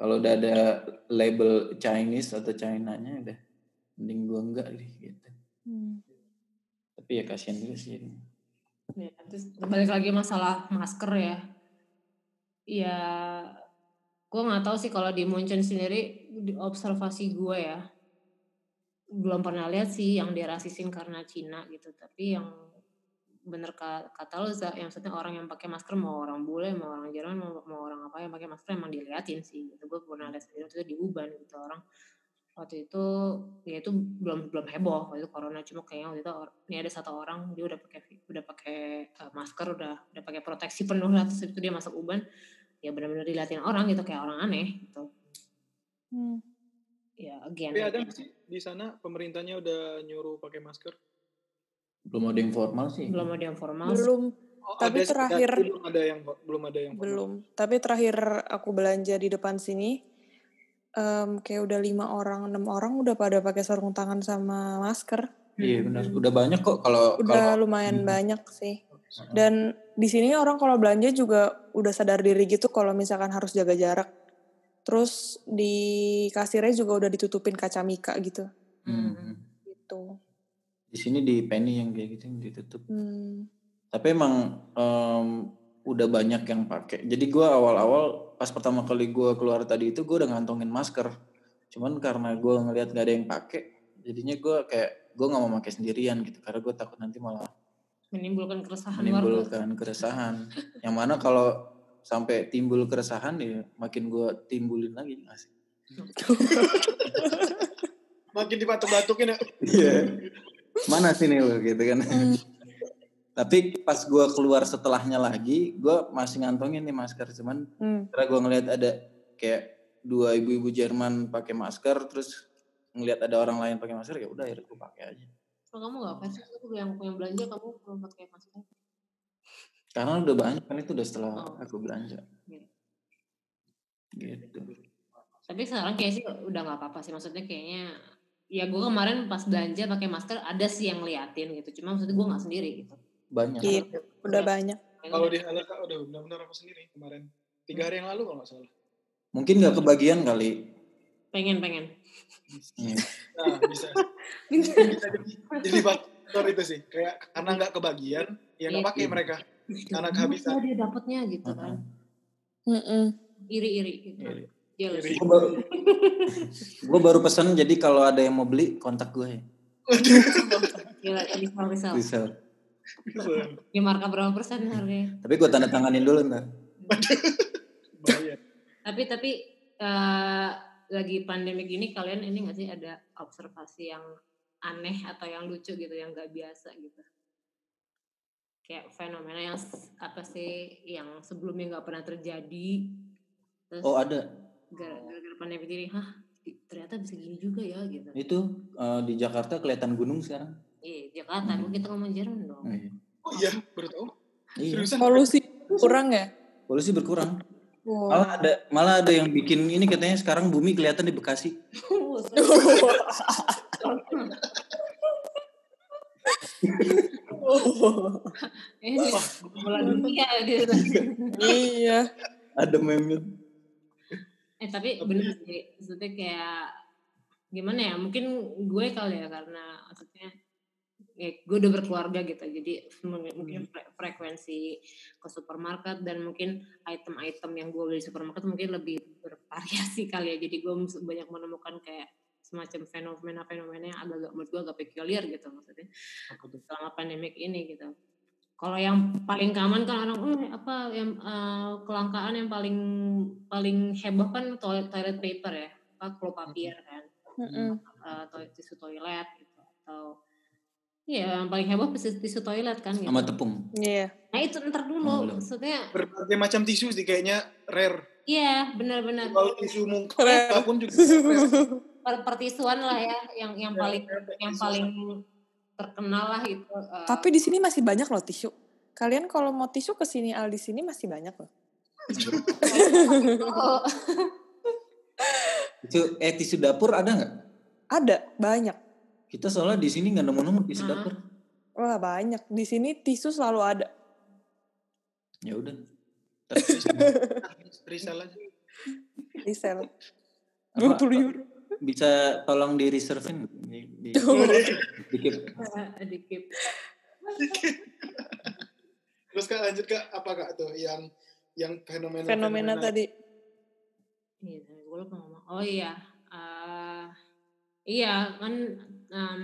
Kalau udah ada label Chinese atau China-nya udah mending gua enggak deh gitu. Hmm. Tapi ya kasihan juga sih. Ya, terus balik lagi masalah masker ya. Ya, gue nggak tahu sih kalau di Munchen sendiri di observasi gue ya belum pernah lihat sih yang dirasisin karena Cina gitu. Tapi yang bener ka- kata lo yang maksudnya orang yang pakai masker mau orang bule mau orang Jerman mau, mau orang apa yang pakai masker emang diliatin sih gitu. Gue pernah lihat sendiri itu di Uban gitu orang. Waktu itu ya itu belum belum heboh waktu itu corona. Cuma kayaknya waktu itu ini ada satu orang dia udah pakai udah pakai uh, masker udah udah pakai proteksi penuh lah. Terus itu dia masuk Uban ya benar-benar diliatin orang gitu kayak orang aneh gitu. Hmm. Ya again Tapi ada nggak sih di sana pemerintahnya udah nyuruh pakai masker? Belum ada yang formal sih. belum ada yang formal Belum, Oh, Tapi ada terakhir- tapi belum ada yang belum ada yang formal. belum. Tapi terakhir aku belanja di depan sini, em, kayak udah lima orang, enam orang udah pada pakai sarung tangan sama masker. Iya benar. Udah banyak kok kalau Udah kalau lumayan Hmm. banyak sih. Dan di sini orang kalau belanja juga udah sadar diri gitu kalau misalkan harus jaga jarak. Terus di kasirnya juga udah ditutupin kaca mika gitu. Hmm. Gitu. Di sini di Penny yang kayak gitu yang ditutup. Hmm. Tapi emang em, udah banyak yang pakai. Jadi gua awal-awal pas pertama kali gua keluar tadi itu gua udah ngantongin masker. Cuman karena gua ngelihat gak ada yang pakai, jadinya gua kayak gua nggak mau pakai sendirian gitu karena gua takut nanti malah menimbulkan keresahan warga menimbulkan keresahan. yang mana kalau sampai timbul keresahan ya makin gua timbulin lagi sih? Makin dibatuk-batukin ya. Iya. Mana sih nih lo gitu kan. Hmm. Tapi pas gua keluar setelahnya lagi, gua masih ngantongin nih masker cuman Hmm. karena gue ngelihat ada kayak dua ibu-ibu Jerman pakai masker terus ngelihat ada orang lain pakai masker ya udah akhirnya gue pakai aja kalau kamu nggak versi aku yang yang belanja kamu belum pakai masker karena udah banyak kan itu udah setelah Oh. aku belanja Iya. gitu Tapi sekarang kayak sih udah nggak apa-apa sih. Maksudnya kayaknya ya gue kemarin pas belanja pakai masker ada sih yang liatin gitu. Cuma maksudnya gue nggak sendiri gitu. banyak Iya, udah banyak. Kalau di Halaka udah benar-benar aku sendiri kemarin. Tiga hari yang lalu kalau nggak salah. mungkin nggak kebagian kali pengen pengen. Iya. Nah, bisa. bisa jadi, jadi faktor itu sih. Kayak karena nggak kebagian, ya nggak pakai mereka. Karena Bisa kehabisan. dia dapatnya gitu kan. Mm-mm. Iri-iri gitu. Iri. Jealous. Iri. gue baru gue baru pesan jadi kalau ada yang mau beli kontak gue ya Gila, risal. bisa Ya marka berapa persen harganya? tapi gue tanda tanganin dulu ntar. Tapi tapi eh, lagi pandemik ini kalian ini nggak sih ada observasi yang aneh atau yang lucu gitu yang nggak biasa gitu? Kayak fenomena yang apa sih yang sebelumnya nggak pernah terjadi. Terus oh ada gara- gara-gara pandemi ini, hah ternyata bisa gini juga ya gitu. itu eh, di Jakarta kelihatan gunung sekarang Iya Jakarta, Hmm. kita ngomong Jerman dong. oh, iya. Oh iya, baru tahu. iya? Polusi kurang ya? polusi berkurang Wow. malah ada malah ada yang bikin ini katanya sekarang bumi kelihatan di Bekasi ini bola dunia gitu. iya. ada meme Eh tapi bener sih, maksudnya kayak gimana ya? Mungkin gue kali ya karena maksudnya ya gue udah berkeluarga gitu, jadi mungkin fre- frekuensi ke supermarket dan mungkin item-item yang gue beli di supermarket mungkin lebih bervariasi kali ya. Jadi gue banyak menemukan kayak semacam fenomena-fenomena yang agak-agak menurut gue agak peculiar gitu maksudnya selama pandemik ini gitu. Kalau yang paling common kan orang "Eh, apa yang eh, kelangkaan yang paling paling heboh kan toilet, toilet paper ya, apa klo papir kan, Mm-mm. eh, toilet tisu toilet gitu atau Iya, yang paling heboh tisu, tisu toilet kan gitu. sama tepung Iya. Nah itu ntar Oh, dulu, belum. maksudnya Berbagai macam tisu sih kayaknya rare. iya benar-benar Kalau tisu muka Rare. apa pun juga pertisuan lah ya, yang yang Ya, paling rare yang tisu. paling terkenal lah itu. eh, Tapi di sini masih banyak loh tisu. Kalian kalau mau tisu ke sini Al di sini masih banyak loh. oh, itu eh tisu dapur ada nggak Ada, banyak. kita soalnya di sini nggak nemu-nemu tisu Hmm. dapur Wah, banyak. Di sini tisu selalu ada. ya udah Risal aja. Resell. Apa- 20 euro. Bisa tolong di reservein di, di, di keep. Dikit. Terus kak lanjut kak apa kak tuh yang yang fenomena Fenomena tadi. Iya, tadi gue lupa ngomong. Oh iya, eh iya kan em,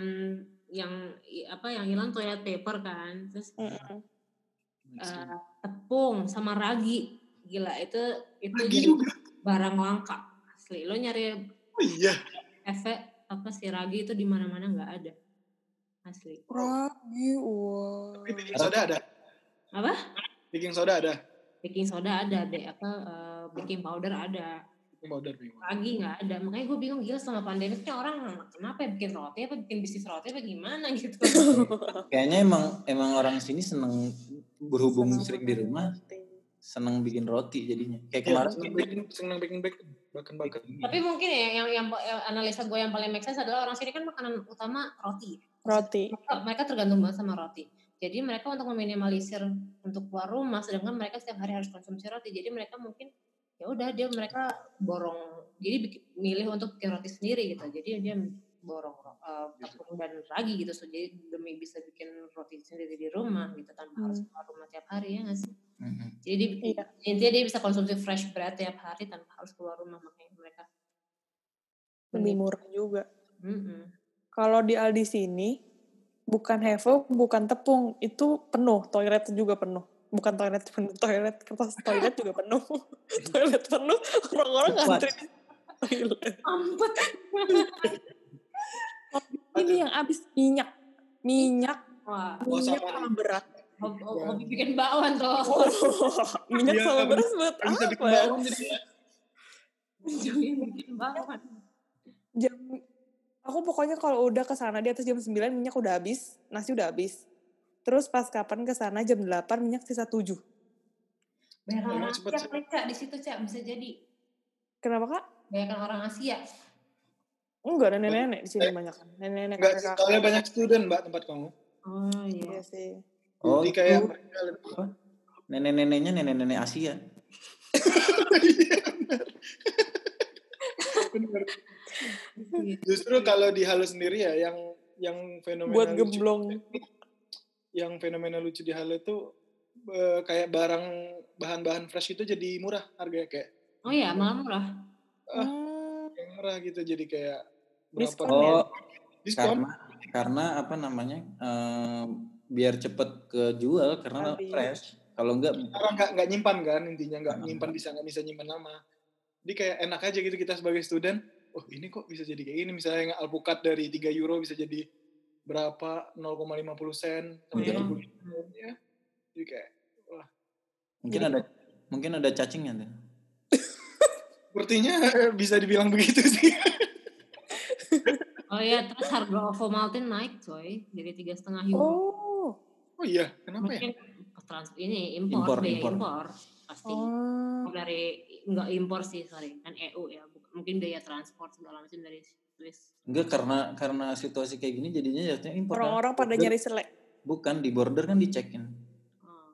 yang apa yang hilang toilet paper kan, terus eh, tepung sama ragi, gila itu itu Ragi jadi juga. barang langka asli. Lo nyari Oh iya. efek apa sih ragi itu di mana-mana nggak ada asli. Ragi, wah. Tapi baking soda ada. Apa? Baking soda ada. Baking soda ada deh, apa eh, baking powder ada. Baking powder baking powder. lagi nggak ada makanya gue bingung gila selama pandemi ini orang kenapa ya bikin roti apa bikin bisnis roti apa gimana gitu Kayaknya emang emang orang sini seneng berhubung Senang sering di rumah roti. seneng bikin roti jadinya. Kayak Iya, kemarin seneng baking seneng baking baking bahkan bahkan. tapi mungkin ya yang, yang, yang analisa gue yang paling make sense adalah orang sini kan makanan utama roti. Roti. mereka, mereka tergantung banget sama roti. Jadi mereka untuk meminimalisir untuk keluar rumah sedangkan mereka setiap hari harus konsumsi roti. Jadi mereka mungkin ya udah dia mereka borong. Jadi milih untuk bikin roti sendiri gitu. Jadi dia borong uh, tepung dan ragi gitu so, jadi demi bisa bikin roti sendiri di rumah gitu tanpa harus Hmm. keluar rumah tiap hari ya nggak sih Mm-mm. jadi dia, Iya. intinya dia bisa konsumsi fresh bread tiap hari tanpa harus keluar rumah makanya mereka Lebih murah juga. Mm-mm. Kalau di Aldi sini, bukan hevel, bukan tepung. Itu penuh. Toilet juga penuh. Bukan toilet penuh. Toilet, kertas toilet juga penuh. toilet penuh. Orang-orang ngantri toilet. ampun Ini yang habis minyak. Minyak. wah Oh, Minyak sama sama beras. hobi, bikin bakwan tuh minyak Iya, sama bisa- beras buat Bisa bikin apa ya? jadi Joey bikin bakwan Jam aku pokoknya kalau udah ke sana di atas jam 9 minyak udah habis, nasi udah habis. Terus pas kapan ke sana jam 8 minyak sisa 7. banyak Emang orang cepet Asia sih. kali, Cak, di situ cak bisa jadi Kenapa kak? banyak orang Asia Enggak ada nenek-nenek di sini banyak kan. Nenek-nenek enggak soalnya banyak student mbak tempat kamu. oh Iya iya sih. Oh, Jadi kayak itu mereka lebih apa? Nenek-neneknya nenek-nenek Asia. Iya. Justru kalau di Halo sendiri ya yang yang fenomena Buat lucu- gemblong. yang fenomena lucu di Halo itu eh, kayak barang bahan-bahan fresh itu jadi murah harganya kayak oh iya malah murah Ah. Hmm, yang murah gitu jadi kayak Diskon ya? Oh, diskon karena karena apa namanya? em, biar cepet kejual karena Habis. fresh. Kalau enggak orang nggak nggak nyimpan kan intinya nggak Hmm. nyimpan bisa nggak bisa nyimpan lama jadi kayak enak aja gitu kita sebagai student oh ini kok bisa jadi kayak ini misalnya yang alpukat dari 3 euro bisa jadi berapa 0,50 sen sampai Iya. 30 sen ya jadi kayak mungkin ada mungkin ada cacingnya tuh. sepertinya bisa dibilang begitu sih oh iya terus harga Ovomaltine naik coy jadi tiga setengah euro Oh. oh iya kenapa ya mungkin trans ini impor Impor, biaya impor. impor, pasti Oh. dari enggak impor sih sorry kan EU ya mungkin biaya transport segala macam dari Swiss Enggak karena karena situasi kayak gini jadinya jatuhnya impor. kan. Orang-orang pada Border- nyari selek. Bukan di border kan dicekin. oh.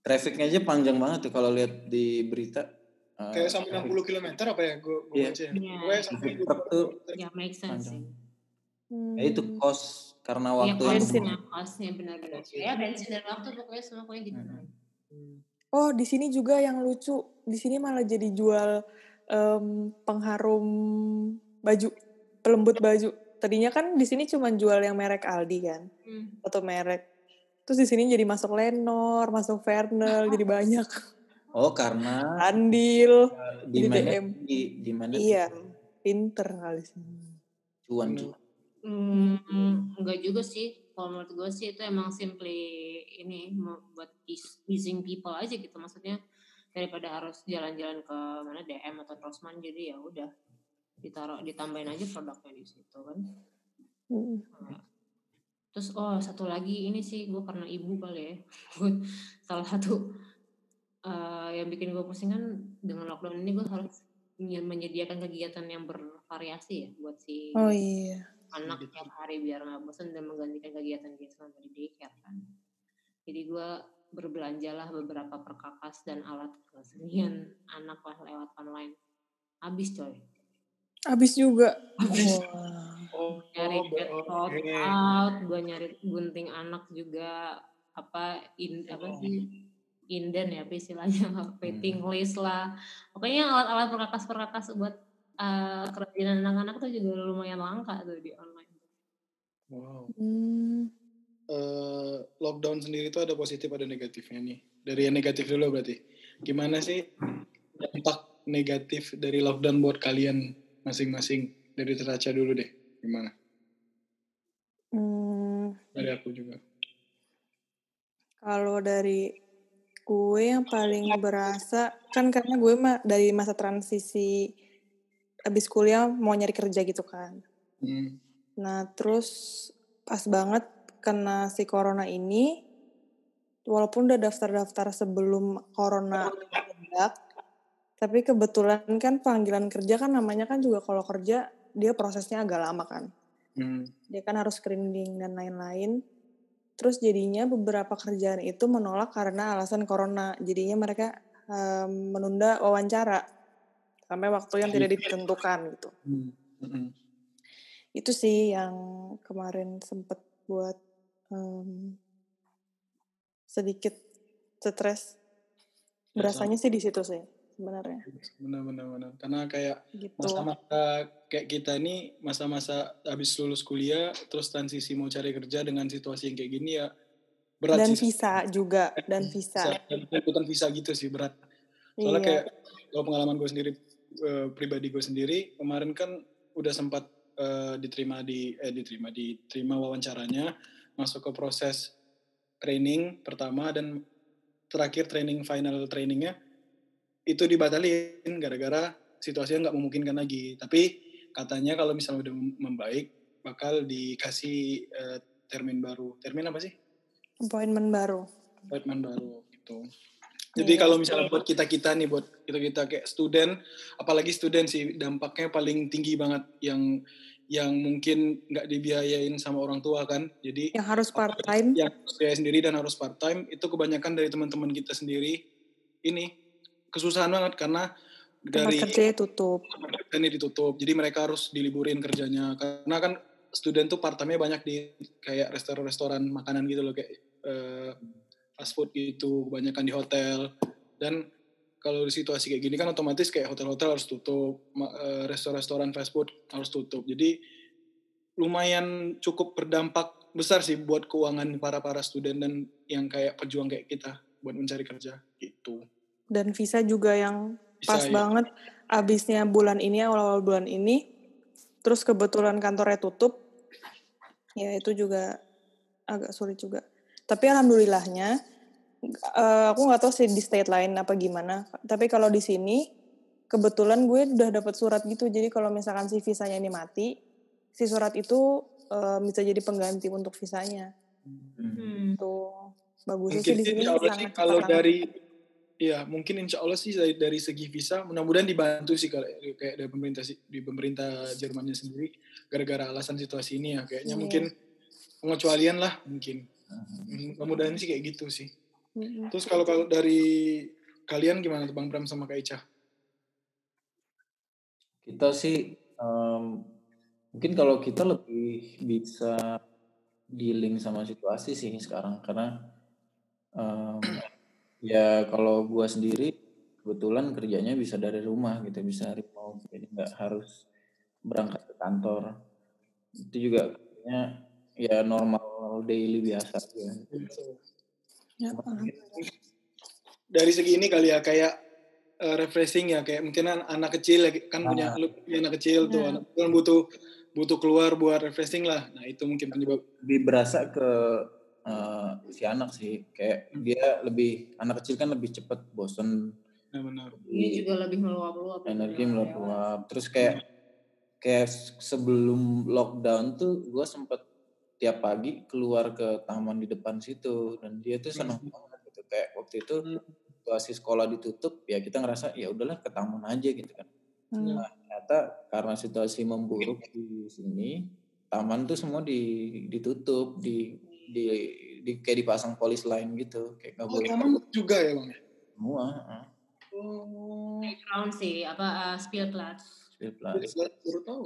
Trafficnya aja panjang banget tuh kalau lihat di berita. Kayak sampai 60 km apa ya gue gue Iya. baca ya Iya. gue sampai Truk tuh ya make sense panjang. sih Hmm. Ya itu kos karena Iya waktu bensin. kosnya, kosnya benar-benar. Ya bensin dan waktu pokoknya semua pokoknya gitu. Hmm. Hmm. Oh, di sini juga yang lucu. Di sini malah jadi jual em, pengharum baju, pelembut baju. Tadinya kan di sini cuma jual yang merek Aldi kan, Hmm. atau merek. Terus di sini jadi masuk Lenor, masuk Vernel, jadi banyak. Oh karena Andil. demandnya DM. tinggi, demandnya Iya, tinggi. pinter kali sih. cuan Bener. cuan. Hmm, enggak juga sih. Kalau menurut gue sih itu emang simply ini buat eas- easing people aja gitu. Maksudnya daripada harus jalan-jalan ke mana DM atau Rossmann jadi ya udah ditaruh ditambahin aja produknya di situ kan. Mm. Terus oh satu lagi ini sih gue karena ibu kali ya. Salah satu eh, yang bikin gue pusing kan dengan lockdown ini gue harus menye- menyediakan kegiatan yang bervariasi ya buat si Oh iya. anak Gitu. tiap hari biar nggak bosan dan menggantikan kegiatan dia selama di daycare kan. Jadi gue berbelanjalah beberapa perkakas dan alat kesenian anak lah lewat online. habis coy Habis juga. Habis. Wah. Oh, nyari oh, cat oke. out gue nyari gunting anak juga apa in apa Oh. sih inden ya istilahnya waiting list lah pokoknya alat-alat perkakas perkakas buat eh, kerajinan anak-anak tuh juga lumayan langka tuh di online Wow. Hmm. Eh, lockdown sendiri itu ada positif ada negatifnya nih. Dari yang negatif dulu berarti. Gimana sih dampak negatif dari lockdown buat kalian masing-masing? Dari Teraca dulu deh. Gimana? Hmm. Dari aku juga. Kalau dari gue yang paling berasa kan karena gue ma- dari masa transisi habis kuliah mau nyari kerja gitu kan. Hmm. Nah, terus pas banget kena si corona ini, walaupun udah daftar-daftar sebelum corona meledak, tapi kebetulan kan panggilan kerja kan namanya kan juga kalau kerja dia prosesnya agak lama kan. Hmm. Dia kan harus screening dan lain-lain. Terus jadinya beberapa kerjaan itu menolak karena alasan corona. Jadinya mereka em, menunda wawancara sampai waktu yang tidak ditentukan gitu. Hmm. Hmm. itu sih yang kemarin sempet buat em, sedikit stres Ya, berasanya sih di situ sih sebenarnya Benar-benar. benar. Karena kayak gitu masa-masa kayak kita ini masa-masa habis lulus kuliah terus transisi mau cari kerja dengan situasi yang kayak gini ya berat dan sih. visa juga dan visa Dan tuntutan visa gitu sih berat. Soalnya iya kayak kalau pengalaman gue sendiri eh, pribadi gue sendiri kemarin kan udah sempat eh, diterima di eh diterima diterima wawancaranya masuk ke proses training pertama dan terakhir training final trainingnya itu dibatalin gara-gara situasinya nggak memungkinkan lagi. Tapi katanya kalau misalnya udah membaik bakal dikasih eh, termin baru. Termin apa sih? appointment baru Appointment baru gitu. Jadi Iya. kalau misalnya buat kita kita nih, buat kita kita kayak student, apalagi student sih dampaknya paling tinggi banget yang yang mungkin nggak dibiayain sama orang tua kan. Jadi yang harus part time yang biaya sendiri dan harus part time itu kebanyakan dari teman-teman kita sendiri ini kesusahan banget karena tempat dari kerjanya tutup ini ditutup. Jadi mereka harus diliburin kerjanya karena kan student tuh part time-nya banyak di kayak restoran-restoran makanan gitu loh kayak eh, fast food gitu, kebanyakan di hotel. Dan kalau di situasi kayak gini kan otomatis kayak hotel-hotel harus tutup, eh, restoran-restoran fast food harus tutup. Jadi lumayan cukup berdampak besar sih buat keuangan para para student dan yang kayak pejuang kayak kita buat mencari kerja gitu. Dan visa juga yang Bisa pas ya. banget abisnya bulan ini awal-awal bulan ini. Terus kebetulan kantornya tutup. Ya itu juga agak sulit juga. Tapi alhamdulillahnya eh, aku nggak tahu sih di state lain apa gimana. Tapi kalau di sini kebetulan gue udah dapat surat gitu. Jadi kalau misalkan si visanya ini mati si surat itu eh, bisa jadi pengganti untuk visanya. Hmm. tuh bagusnya Mungkin sih di sini kalau dari ya mungkin insya Allah sih dari, dari segi visa mudah-mudahan dibantu sih kalau kayak dari pemerintah di pemerintah Jermannya sendiri gara-gara alasan situasi ini ya kayaknya Iya. mungkin pengecualian lah mungkin Hmm, mudah-mudahan sih kayak gitu sih. Mm-mm. Terus kalau kalau dari kalian gimana tuh Bang Pram sama Kak Ica? Kita sih em, mungkin kalau kita lebih bisa dealing sama situasi sih sekarang karena em, ya kalau gua sendiri kebetulan kerjanya bisa dari rumah gitu bisa remote jadi nggak harus berangkat ke kantor itu juga kayaknya ya normal daily biasa. Ya, alhamdulillah. Dari segi ini kali ya kayak eh, refreshing ya kayak mungkin an- anak kecil ya, kan punya Nah. lu punya anak kecil tuh Nah. anak kecil kan butuh butuh keluar buat refreshing lah. Nah itu mungkin penyebab lebih berasa ke eh, si anak sih kayak dia lebih anak kecil kan lebih cepet bosen benar-benar. Dia juga lebih meluap-luap. energi Ya. meluap-luap terus kayak kayak sebelum lockdown tuh gue sempet tiap pagi keluar ke taman di depan situ dan dia tuh seneng banget gitu kayak waktu itu Hmm. situasi sekolah ditutup ya kita ngerasa ya udahlah ke taman aja gitu kan Hmm. nah, ternyata karena situasi memburuk di sini taman tuh semua di, ditutup di, di di kayak dipasang polis lain gitu kayak nggak Oh, boleh taman juga ya bang? semua ah. Oh. Background sih, apa uh, Spielplatz. Spielplatz. Baru tahu.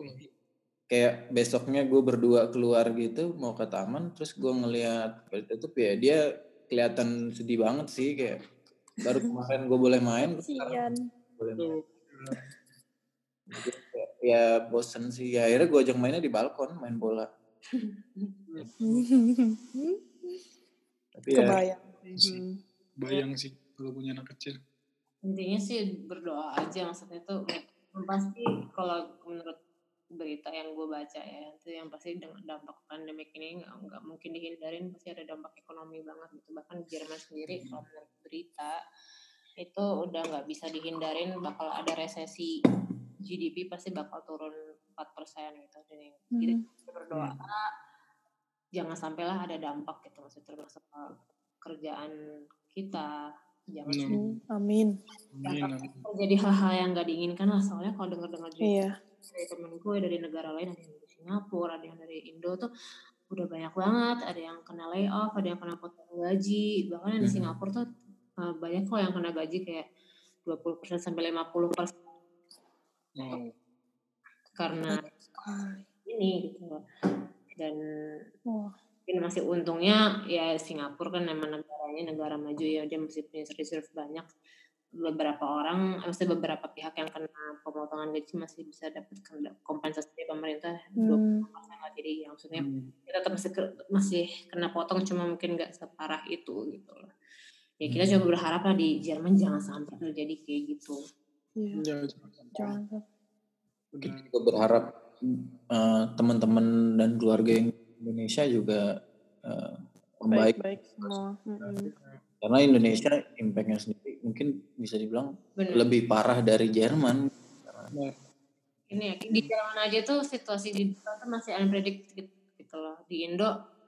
Kayak besoknya gue berdua keluar gitu mau ke taman terus gue ngeliat itu ya dia kelihatan sedih banget sih kayak baru kemarin gue boleh main boleh main. Ya bosen sih ya akhirnya gue ajak mainnya di balkon main bola tapi ya Kebayang. sih. Hmm. Bayang sih kalau punya anak kecil. Intinya sih berdoa aja maksudnya tuh pasti kalau menurut berita yang gue baca ya itu yang pasti dengan dampak pandemik ini nggak mungkin dihindarin pasti ada dampak ekonomi banget gitu bahkan di Jerman sendiri kalau menurut berita itu udah nggak bisa dihindarin bakal ada resesi GDP pasti bakal turun 4% gitu jadi kita Hmm. Jangan sampailah ada dampak gitu maksudnya termasuk ke kerjaan kita jangan. Hmm, Amin. Amin, amin. terjadi hal-hal yang nggak diinginkan lah soalnya kalau dengar-dengar cerita Iya. dari temen gue dari negara lain ada yang dari Singapura ada yang dari Indo tuh udah banyak banget ada yang kena layoff ada yang kena potong gaji bahkan yang di Mhm. Singapura tuh uh, banyak kok yang kena gaji kayak 20% sampai 50% Wow. karena Sekali. ini gitu. Dan Wah. mungkin masih untungnya ya Singapura kan emang negaranya negara maju ya dia masih punya reserve banyak beberapa orang maksudnya beberapa pihak yang kena pemotongan gaji masih bisa dapat kompensasi dari pemerintah 20% Hmm. lah jadi yang maksudnya Hmm. kita tetap masih, masih kena potong cuma mungkin nggak separah itu gitu loh ya kita Hmm. coba berharap lah di Jerman jangan sampai terjadi kayak gitu Iya. Ya, jangan sampai. Jangan. Kita juga berharap eh, teman-teman dan keluarga yang Indonesia juga eh, membaik. Baik-baik semua. Karena Indonesia impactnya sendiri mungkin bisa dibilang benar. lebih parah dari Jerman. Ini ya di Jerman aja tuh situasi di Indo tuh masih unpredicted gitu loh. Di Indo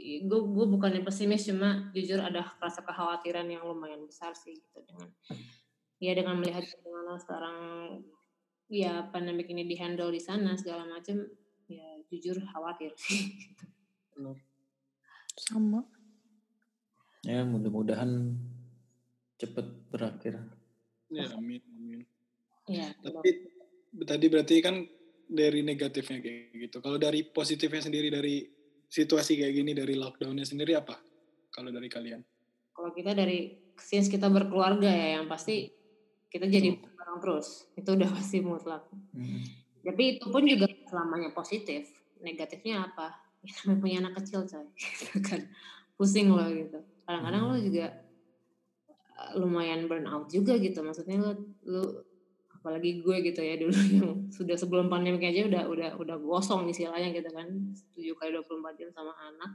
gue gue bukannya pesimis cuma jujur ada rasa kekhawatiran yang lumayan besar sih gitu dengan ya dengan melihat bagaimana sekarang ya pandemik ini dihandle di sana segala macam ya jujur khawatir sih Sama. ya mudah-mudahan cepet berakhir Ya, amin, amin. ya Tapi tadi berarti kan dari negatifnya kayak gitu. Kalau dari positifnya sendiri dari situasi kayak gini dari lockdownnya sendiri apa? Kalau dari kalian? kalau kita dari since kita berkeluarga ya yang pasti kita jadi bareng terus. Itu udah pasti mutlak Hmm. tapi itu pun juga selamanya positif. Negatifnya apa? Ya namanya punya anak kecil coy. Gitu kan. Pusing loh gitu. Kadang-kadang lo juga uh, lumayan burn out juga gitu. Maksudnya lo lo apalagi gue gitu ya dulu yang sudah sebelum pandemi aja udah udah udah gosong istilahnya gitu kan. 7 kali 24 jam sama anak.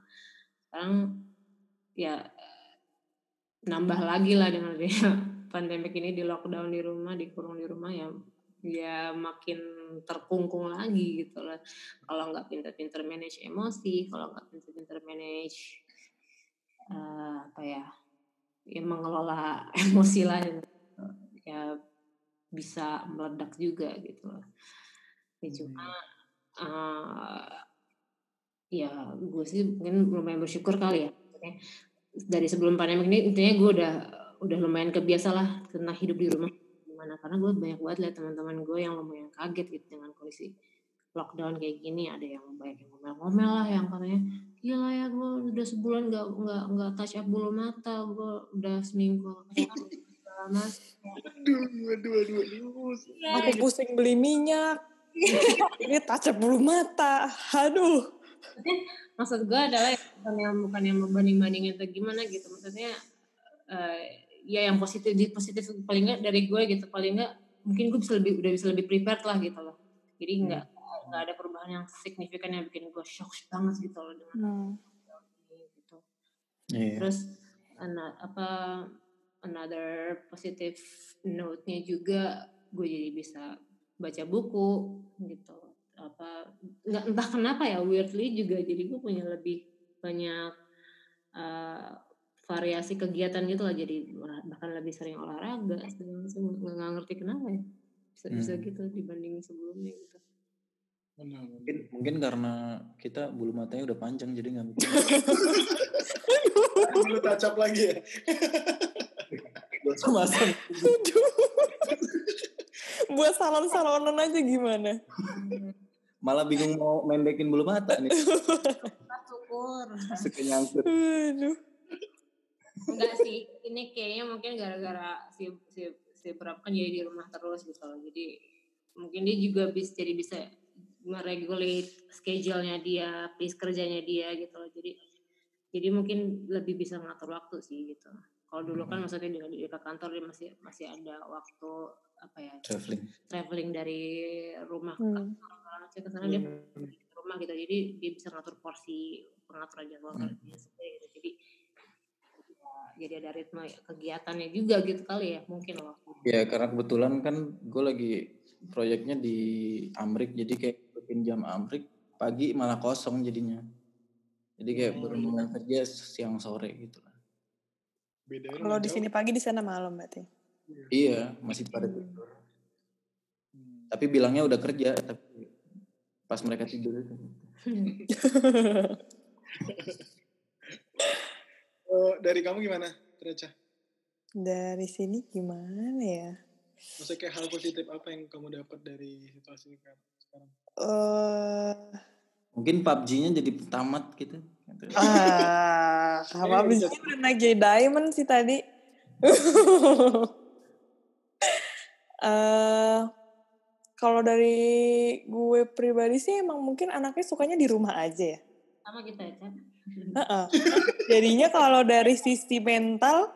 Sekarang ya nambah lagi lah dengan dia pandemik ini di lockdown di rumah dikurung di rumah ya ya makin terkungkung lagi gitu lah. Kalau nggak pinter-pinter manage emosi kalau nggak pinter-pinter manage eh, apa ya ya mengelola emosi lah ya bisa meledak juga gitu loh ya cuma eh, ya gue sih mungkin lumayan bersyukur kali ya. Dari sebelum pandemi ini intinya gue udah udah lumayan kebiasa lah tentang hidup di rumah gimana karena gue banyak banget lihat teman-teman gue yang lumayan kaget gitu dengan kondisi lockdown kayak gini ada yang banyak yang ngomel-ngomel lah yang katanya gila ya gue udah sebulan nggak nggak nggak touch up bulu mata gue udah seminggu Aduh, aduh, aduh, aduh. Aku pusing beli minyak. Ini taca bulu mata. Aduh. maksud gue adalah bukan yang bukan yang membanding bandingin atau gimana gitu maksudnya eh, ya yang positif di positif paling nggak dari gue gitu paling nggak mungkin gue bisa lebih udah bisa lebih prepared lah gitu loh jadi nggak nggak ada perubahan yang signifikan yang bikin gue shock banget gitu loh dengan Hmm. gitu Iya. terus ana- apa another positive note-nya juga gue jadi bisa baca buku gitu apa nggak entah kenapa ya weirdly juga jadi gue punya lebih banyak uh, variasi kegiatan gitu lah jadi bahkan lebih sering olahraga segala macam nggak ngerti kenapa ya bisa bisa Hmm. gitu dibanding sebelumnya gitu Benar, mungkin mungkin karena kita bulu matanya udah panjang jadi nggak mungkin Dulu tacap lagi ya. Masang Buat salon-salonan aja gimana? Malah bingung mau mendekin bulu mata nih. syukur Sekenyangkut. Aduh. Enggak sih ini kayaknya mungkin gara-gara si si si Prab kan jadi di rumah terus gitu loh. Jadi mungkin dia juga bisa jadi bisa meregulate schedule-nya dia pace kerjanya dia gitu loh. Jadi jadi mungkin lebih bisa ngatur waktu sih gitu. Kalau dulu kan maksudnya di, di ke kantor dia masih masih ada waktu apa ya Traveling. traveling dari rumah ke Hmm. kantor ke sana dia di rumah gitu. Jadi dia bisa ngatur porsi pengaturan jadwal Hmm. kerjanya sendiri gitu. Jadi jadi ada ritme kegiatannya juga gitu kali ya mungkin loh Ya karena kebetulan kan gue lagi proyeknya di Amrik jadi kayak bikin jam Amrik pagi malah kosong jadinya. Jadi kayak Oh, berenungan kerja siang sore gitu lah. Beda Kalau di sini pagi di sana malam berarti. Iya masih pada tidur. Hmm. Tapi bilangnya udah kerja tapi pas mereka tidur Oh, dari kamu gimana, Treca? Dari sini gimana ya? Maksudnya kayak hal positif apa yang kamu dapat dari situasi sekarang? Eh, Mungkin PUBG-nya jadi tamat gitu. Gitu. ah, udah naik jadi diamond sih tadi. Eh, kalau dari gue pribadi sih emang mungkin anaknya sukanya di rumah aja ya. sama kita ya kan Heeh. Jadinya kalau dari sisi mental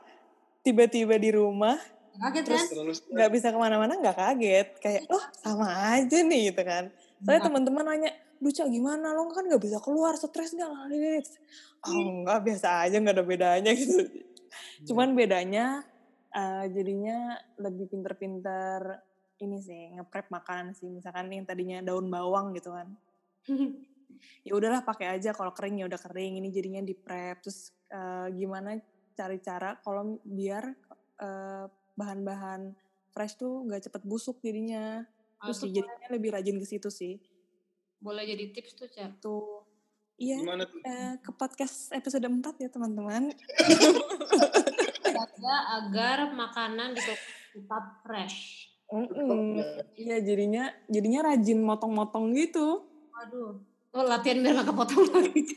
tiba-tiba di rumah kaget Terus kan nggak bisa ke mana-mana nggak kaget kayak oh sama aja nih gitu kan. Soalnya teman-teman nanya, Duca gimana lo kan nggak bisa keluar stres nggak? Oh nggak biasa aja nggak ada bedanya gitu. Cuman bedanya eh, jadinya lebih pinter-pinter ini sih ngeprep makanan sih misalkan yang tadinya daun bawang gitu kan ya udahlah pakai aja kalau kering ya udah kering ini jadinya di prep. Terus eh, gimana cari cara kalau biar eh, bahan-bahan fresh tuh nggak cepet busuk jadinya. Terus Aduh, jadinya lebih rajin ke situ sih. Boleh jadi tips tuh cak. Tuh iya tuh? eh, ke podcast episode 4 ya teman-teman. Agar makanan di tetap fresh. Iya jadinya jadinya rajin motong-motong gitu. Waduh Oh, latihan biar gak kepotong lagi.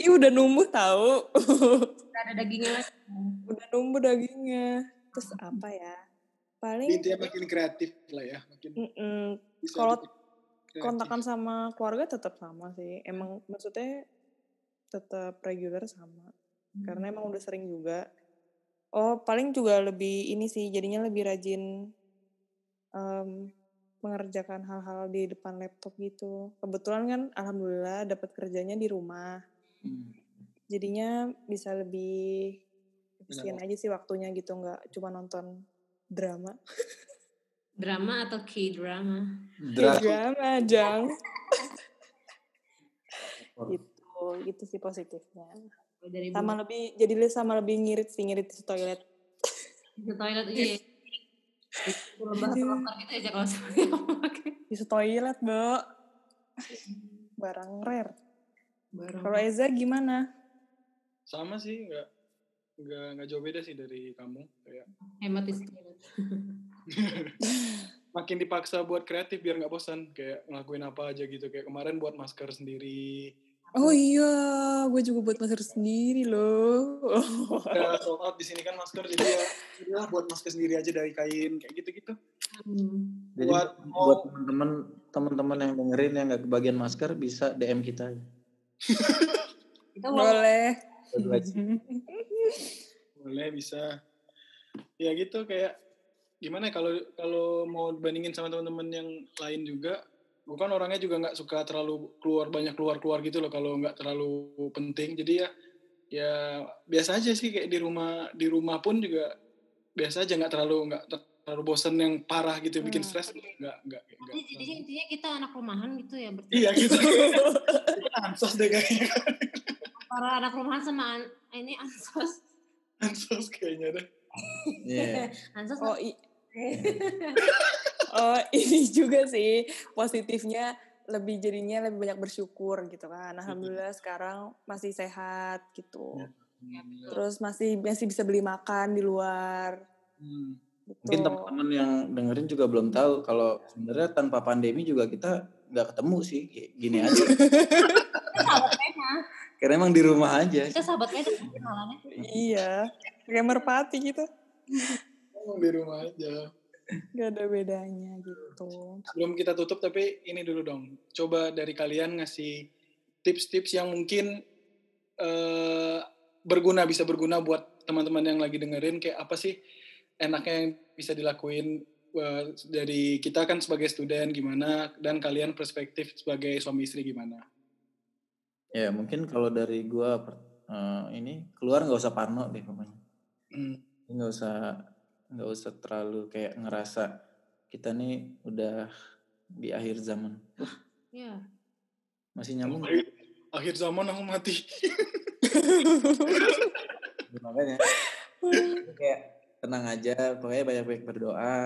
Ih udah numbuh tahu. Udah ada dagingnya udah numbuh dagingnya. Terus apa ya? Paling Intinya makin kreatif lah ya. Makin kalau kontakan sama keluarga tetap sama sih. Emang maksudnya tetap reguler sama. Karena emang udah sering juga. Oh paling juga lebih ini sih jadinya lebih rajin em, mengerjakan hal-hal di depan laptop gitu. Kebetulan kan alhamdulillah dapat kerjanya di rumah. Hmm. Jadinya bisa lebih efisien aja sih waktunya gitu nggak cuma nonton drama. Drama atau K-drama? Dra- drama jang. gitu, gitu sih positifnya. Dari Sama lebih jadi sama lebih ngirit sih ngirit di toilet. ke toilet aja Itu lembah gitu aja kalau semuanya pakai. Di toilet, Mbak. Barang rare. Barang. Kalau Eza gimana? sama sih nggak nggak nggak jauh beda sih dari kamu kayak Hemat di toilet. makin dipaksa buat kreatif biar nggak bosan kayak ngelakuin apa aja gitu kayak kemarin buat masker sendiri Oh iya, gue juga buat masker sendiri loh. udah sold out di sini kan masker jadi ya udah buat masker sendiri aja dari kain kayak gitu gitu Hmm. Jadi Buat- buat teman-teman teman-teman yang dengerin yang nggak kebagian masker bisa DM kita. Boleh. boleh bisa ya gitu kayak gimana ya, kalau kalau mau bandingin sama teman-teman yang lain juga bukan orangnya juga nggak suka terlalu keluar banyak keluar keluar gitu loh kalau nggak terlalu penting jadi ya ya biasa aja sih kayak di rumah di rumah pun juga biasa aja nggak terlalu nggak terlalu bosan yang parah gitu bikin Hmm. stres nggak nggak nggak Jadi, intinya kita anak rumahan gitu ya berarti. iya gitu ansos deh kayaknya Para anak rumahan sama an- ini ansos. ansos kayaknya deh Iya. Ansos Oh, i- oh ini juga sih positifnya lebih jadinya lebih banyak bersyukur gitu kan. Alhamdulillah sekarang masih sehat gitu. Ya. Terus masih masih bisa beli makan di luar Hmm. Mungkin Betul. teman-teman yang dengerin juga belum tahu kalau sebenarnya tanpa pandemi juga kita nggak ketemu sih gini aja. Sahabat. Karena emang di rumah aja. Kita sahabat pena kenalannya. Iya. Kayak merpati gitu. Ngomong di rumah aja. Gak ada bedanya gitu. Sebelum kita tutup tapi ini dulu dong. Coba dari kalian ngasih tips-tips yang mungkin eh, berguna bisa berguna buat teman-teman yang lagi dengerin kayak apa sih enaknya yang bisa dilakuin eh, dari kita kan sebagai student gimana dan kalian perspektif sebagai suami istri gimana? Ya mungkin kalau dari gua per- eh, ini keluar nggak usah parno deh pokoknya. Hmm. nggak usah nggak usah terlalu kayak ngerasa kita nih udah di akhir zaman Iya. masih nyambung? Akhir, akhir zaman aku mati. makanya kayak tenang aja pokoknya banyak banyak berdoa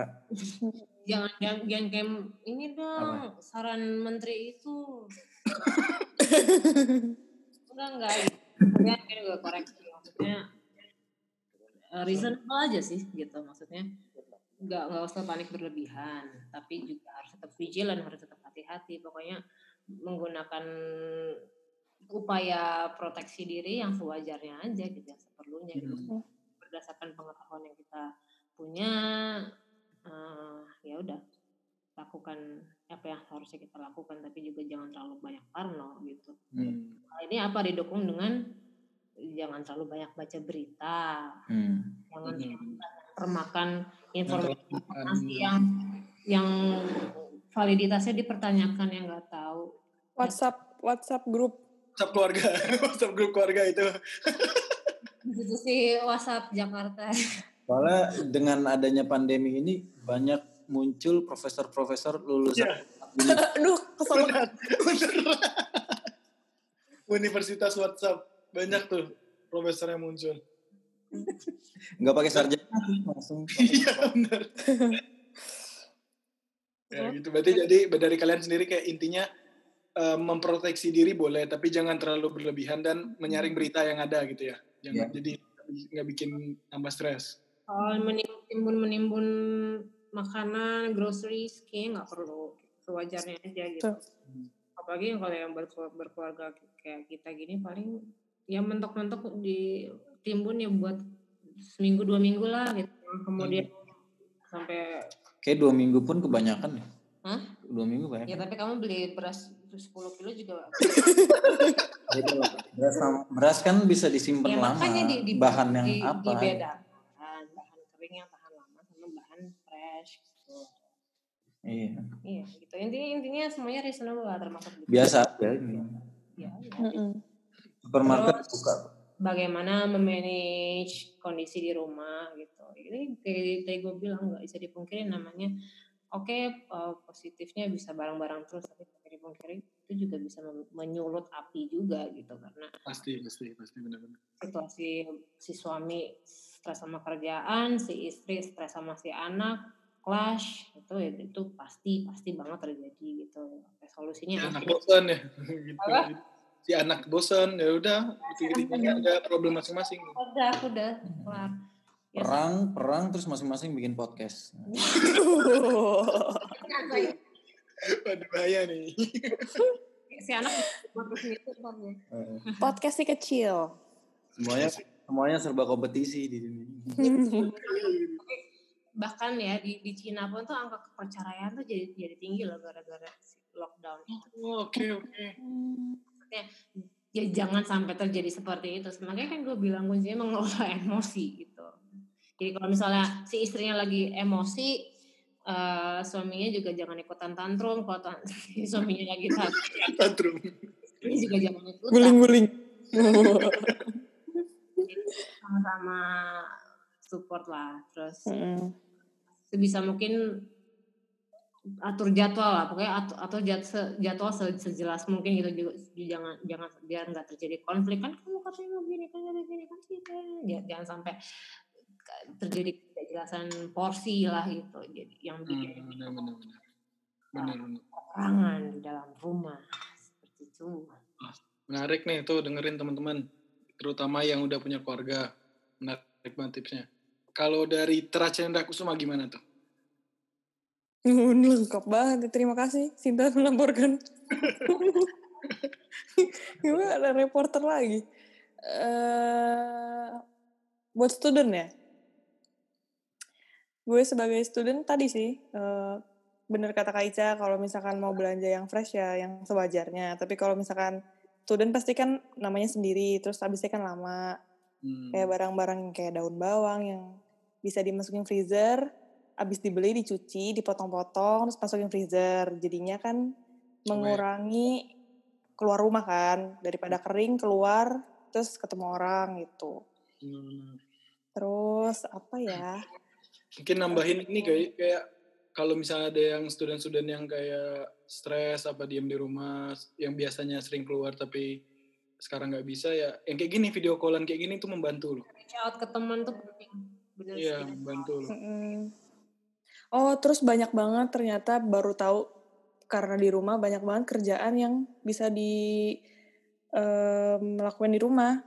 Jangan jangan, jangan kayak ini dong saran menteri itu. enggak enggak. Kalian kan juga koreksi maksudnya eh, reasonable aja sih gitu maksudnya. Enggak enggak usah panik berlebihan, tapi juga harus tetap vigilant, harus tetap hati-hati. Pokoknya menggunakan upaya proteksi diri yang sewajarnya aja gitu, yang seperlunya gitu Hmm. berdasarkan pengetahuan yang kita punya eh, ya udah lakukan apa yang harusnya kita lakukan tapi juga jangan terlalu banyak parno gitu hmm. Hal ini apa didukung dengan jangan terlalu banyak baca berita Hmm. jangan Hmm. termakan Yang informasi yang yang validitasnya dipertanyakan yang nggak tahu WhatsApp WhatsApp grup. WhatsApp keluarga, WhatsApp grup keluarga itu. institusi WhatsApp Jakarta soalnya dengan adanya pandemi ini banyak muncul profesor-profesor lulusan ini. Aduh, kesel. Universitas WhatsApp banyak tuh profesor yang muncul. nggak pakai sarjana langsung Iya benar. ya gitu. Berarti jadi dari kalian sendiri kayak intinya eh, memproteksi diri boleh, tapi jangan terlalu berlebihan dan menyaring berita yang ada gitu ya. Jangan jadi nggak bikin tambah stres. kalau menimbun menimbun makanan groceries kayaknya nggak perlu sewajarnya aja gitu apalagi kalau yang berkeluarga kayak kita gini paling ya mentok-mentok di timbun ya buat seminggu dua minggu lah gitu. Kemudian sampai kayak dua minggu pun kebanyakan ya? Hah? dua minggu ya banyak tapi kamu beli beras 10 kilo juga. Beras, beras kan bisa disimpan ya lama. makanya di, di, bahan yang di, apa? dibedakan. Bahan kering yang tahan lama sama bahan fresh gitu. iya. Iya, gitu. Intinya intinya semuanya reasonable lah termasuk biasa aja ini. Ya, ya. Supermarket Terus, buka Bagaimana memanage kondisi di rumah gitu. Ini kayak tadi gue bilang nggak bisa dipungkiri namanya. Oke, eh, positifnya bisa bareng-bareng terus, tapi bisa dipungkiri itu juga bisa menyulut api juga gitu karena Pasti, pasti, pasti benar-benar. situasi si suami stres sama kerjaan, si istri stres sama si anak, clash itu itu pasti pasti banget terjadi gitu. Oke, Si Solusinya anak bosan ya. gitu. Apa? Si anak bosan ya udah, intinya ada problem masing-masing. Udah, udah kelar. Ya, perang perang terus masing-masing bikin podcast Waduh bahaya nih. si anak ya. Podcast sih kecil. semuanya semuanya serba kompetisi di sini bahkan ya di, di Cina pun tuh angka keperceraian tuh jadi jadi tinggi loh gara-gara si lockdown itu. Oh, Oke, oke. Ya jangan sampai terjadi seperti itu. Makanya kan gue bilang kuncinya mengelola emosi gitu. Jadi kalau misalnya si istrinya lagi emosi, eh, suaminya juga jangan ikutan tantrum. Kalau tan- si suaminya lagi tantrum, ini juga jangan ikutan. Guling-guling. Sama-sama support lah. Terus Mm-mm. sebisa mungkin atur jadwal lah pokoknya atur, se- jadwal se- sejelas mungkin gitu juga jangan jangan biar nggak terjadi konflik kan kamu katanya mau gini kan gini gini kan kita jangan, jangan sampai terjadi ketidakjelasan porsi lah gitu jadi yang Hmm, bikin benar, benar, benar. Benar, benar. perangan di dalam rumah seperti itu Menarik nih tuh dengerin teman-teman, terutama yang udah punya keluarga. Menarik banget tipsnya. kalau dari Teracendra Kusuma gimana tuh? Uh, lengkap banget. Terima kasih Sinta melaporkan. Gue ada reporter lagi. eh buat student ya? Gue sebagai student tadi sih, eh, bener kata Kak Ica, kalau misalkan mau belanja yang fresh ya yang sewajarnya. Tapi kalau misalkan student pasti kan namanya sendiri, terus habisnya kan lama. Hmm. Kayak barang-barang kayak daun bawang yang bisa dimasukin freezer, habis dibeli dicuci, dipotong-potong, terus masukin freezer. Jadinya kan mengurangi keluar rumah kan, daripada kering keluar, terus ketemu orang gitu. Benar-benar. Terus apa ya? Mungkin nambahin ini kayak kayak kalau misalnya ada yang student-student yang kayak stres apa diem di rumah yang biasanya sering keluar tapi sekarang nggak bisa ya yang kayak gini video callan kayak gini tuh membantu loh Reach out ke teman tuh penting. Iya membantu loh Mm-mm. Oh, terus banyak banget ternyata baru tahu karena di rumah banyak banget kerjaan yang bisa di melakukan di rumah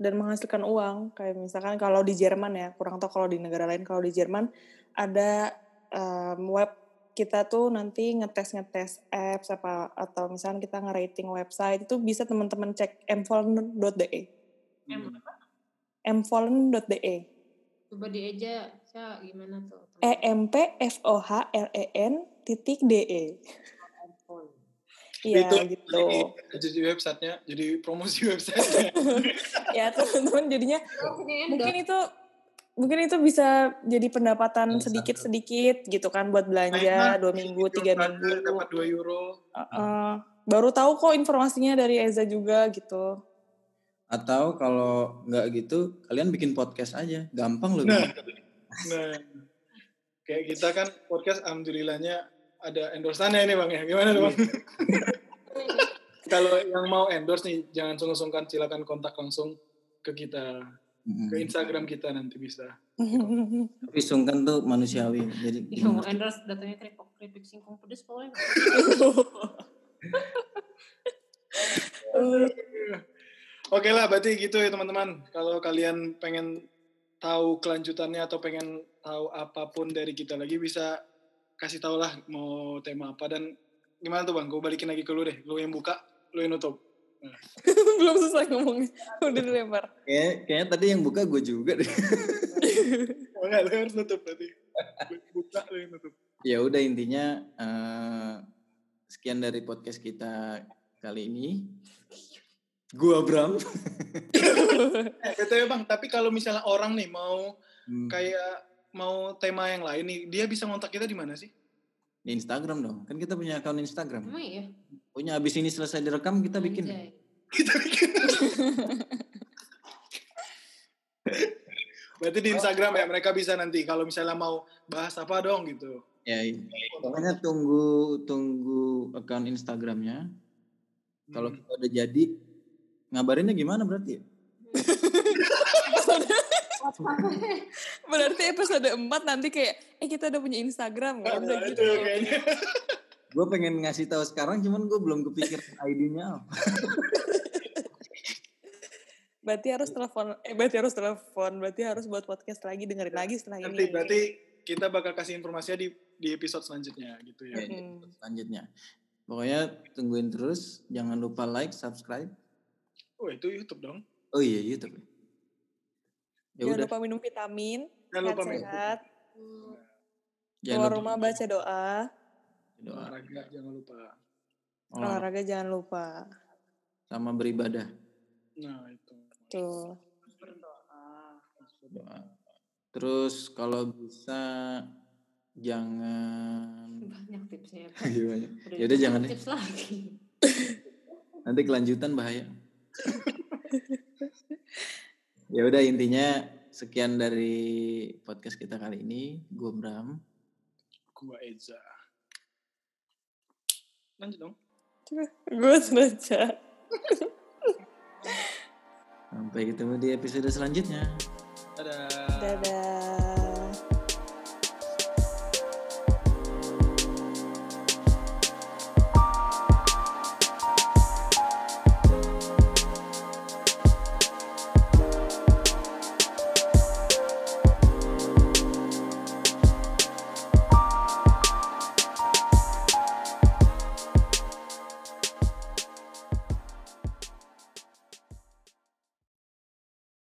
dan menghasilkan uang. Kayak misalkan kalau di Jerman ya, kurang tahu kalau di negara lain. Kalau di Jerman ada em, web kita tuh nanti ngetes-ngetes apps apa atau misalkan kita nge-rating website itu bisa teman-teman cek mvollen.de. Em, Hmm. mvollen.de. Coba dieja, Ca, gimana tuh? E M P F O H L E N titik D E. Iya itu gitu. jadi, jadi websitenya jadi promosi websitenya ya teman-teman jadinya Oh, mungkin itu mungkin itu bisa jadi pendapatan Bisa. sedikit-sedikit gitu kan buat belanja dua minggu tiga minggu. dapat 2 euro Heeh. baru tahu kok informasinya dari Eza juga gitu. Atau kalau nggak gitu, kalian bikin podcast aja. Gampang loh. Nah. Nah kayak kita kan podcast alhamdulillahnya ada endorse-nya ini bang ya gimana tuh bang kalau yang mau endorse nih jangan sungkan-sungkan silakan kontak langsung ke kita Mm. ke Instagram kita nanti bisa Tapi sungkan tuh manusiawi. Jadi Iya, mau endorse datanya keripik keripik singkong pedes boleh? Oke lah, berarti gitu ya teman-teman. Kalau kalian pengen tahu kelanjutannya atau pengen tahu apa pun dari kita lagi bisa kasih tau lah mau tema apa dan gimana tuh bang? Gue balikin lagi ke lu deh. Lu yang buka, lu yang nutup. Belum selesai ngomongnya, udah dilempar. Kayak, kayaknya tadi yang buka gue juga deh. Oh enggak, lu harus nutup yang buka, lu yang nutup. ya udah intinya eh, sekian dari podcast kita kali ini. Gua Bram. Eh, BTW bang, tapi kalau misalnya orang nih mau Hmm, kayak mau tema yang lain nih, dia bisa ngontak kita di mana sih? Di Instagram dong. Kan kita punya akun Instagram. Emang iya? Punya abis ini selesai direkam kita bikin. Anjay. Kita bikin. Berarti di Instagram ya mereka bisa nanti kalau misalnya mau bahas apa dong gitu. Ya, iya. pokoknya tunggu tunggu akun Instagramnya. Kalau Hmm. kita udah jadi, ngabarinnya gimana berarti? ya? Berarti episode 4 nanti kayak, eh kita udah punya Instagram ya, udah gitu. kayaknya. Gue pengen ngasih tahu sekarang, cuman gue belum kepikir ID-nya apa. Berarti harus telepon, eh berarti harus telepon, berarti harus buat podcast lagi, dengerin lagi setelah Nanti ini. berarti kita bakal kasih informasinya di di episode selanjutnya gitu ya. Ya, Hmm. selanjutnya. Pokoknya tungguin terus, jangan lupa like, subscribe. Oh itu YouTube dong. Oh iya YouTube. Ya Jangan udah, lupa minum vitamin, Jangan lupa minum. sehat-sehat, jangan keluar lupa rumah baca doa, doa, Olahraga jangan lupa. olahraga, olahraga jangan lupa. sama beribadah. Nah itu. Tuh. Doa. Terus kalau bisa jangan Banyak tipsnya ya, Pak. gimana? Udah itu jangan tips lagi. Nanti kelanjutan bahaya. Ya udah intinya sekian dari podcast kita kali ini. Gue Bram. Gua Eza. Lanjut dong. Gue sengaja. Sampai ketemu di episode selanjutnya. Dadah. Dadah.